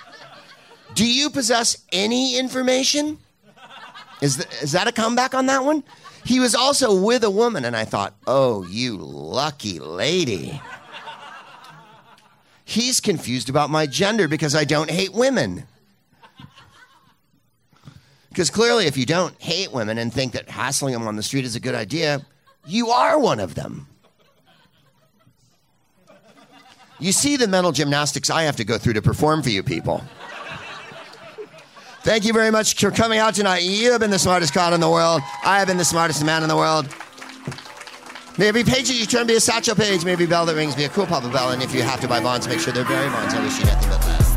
Do you possess any information? Is, th- is that a comeback on that one? He was also with a woman, and I thought, oh, you lucky lady. He's confused about my gender because I don't hate women. Because clearly, if you don't hate women and think that hassling them on the street is a good idea, you are one of them. You see the mental gymnastics I have to go through to perform for you people. Thank you very much for coming out tonight. You have been the smartest god in the world. I have been the smartest man in the world. May every page that you turn be a Satchel Paige. May every bell that rings be a Cool Papa Bell. And if you have to buy bonds, make sure they're Barry Bonds. I wish you nothing but that.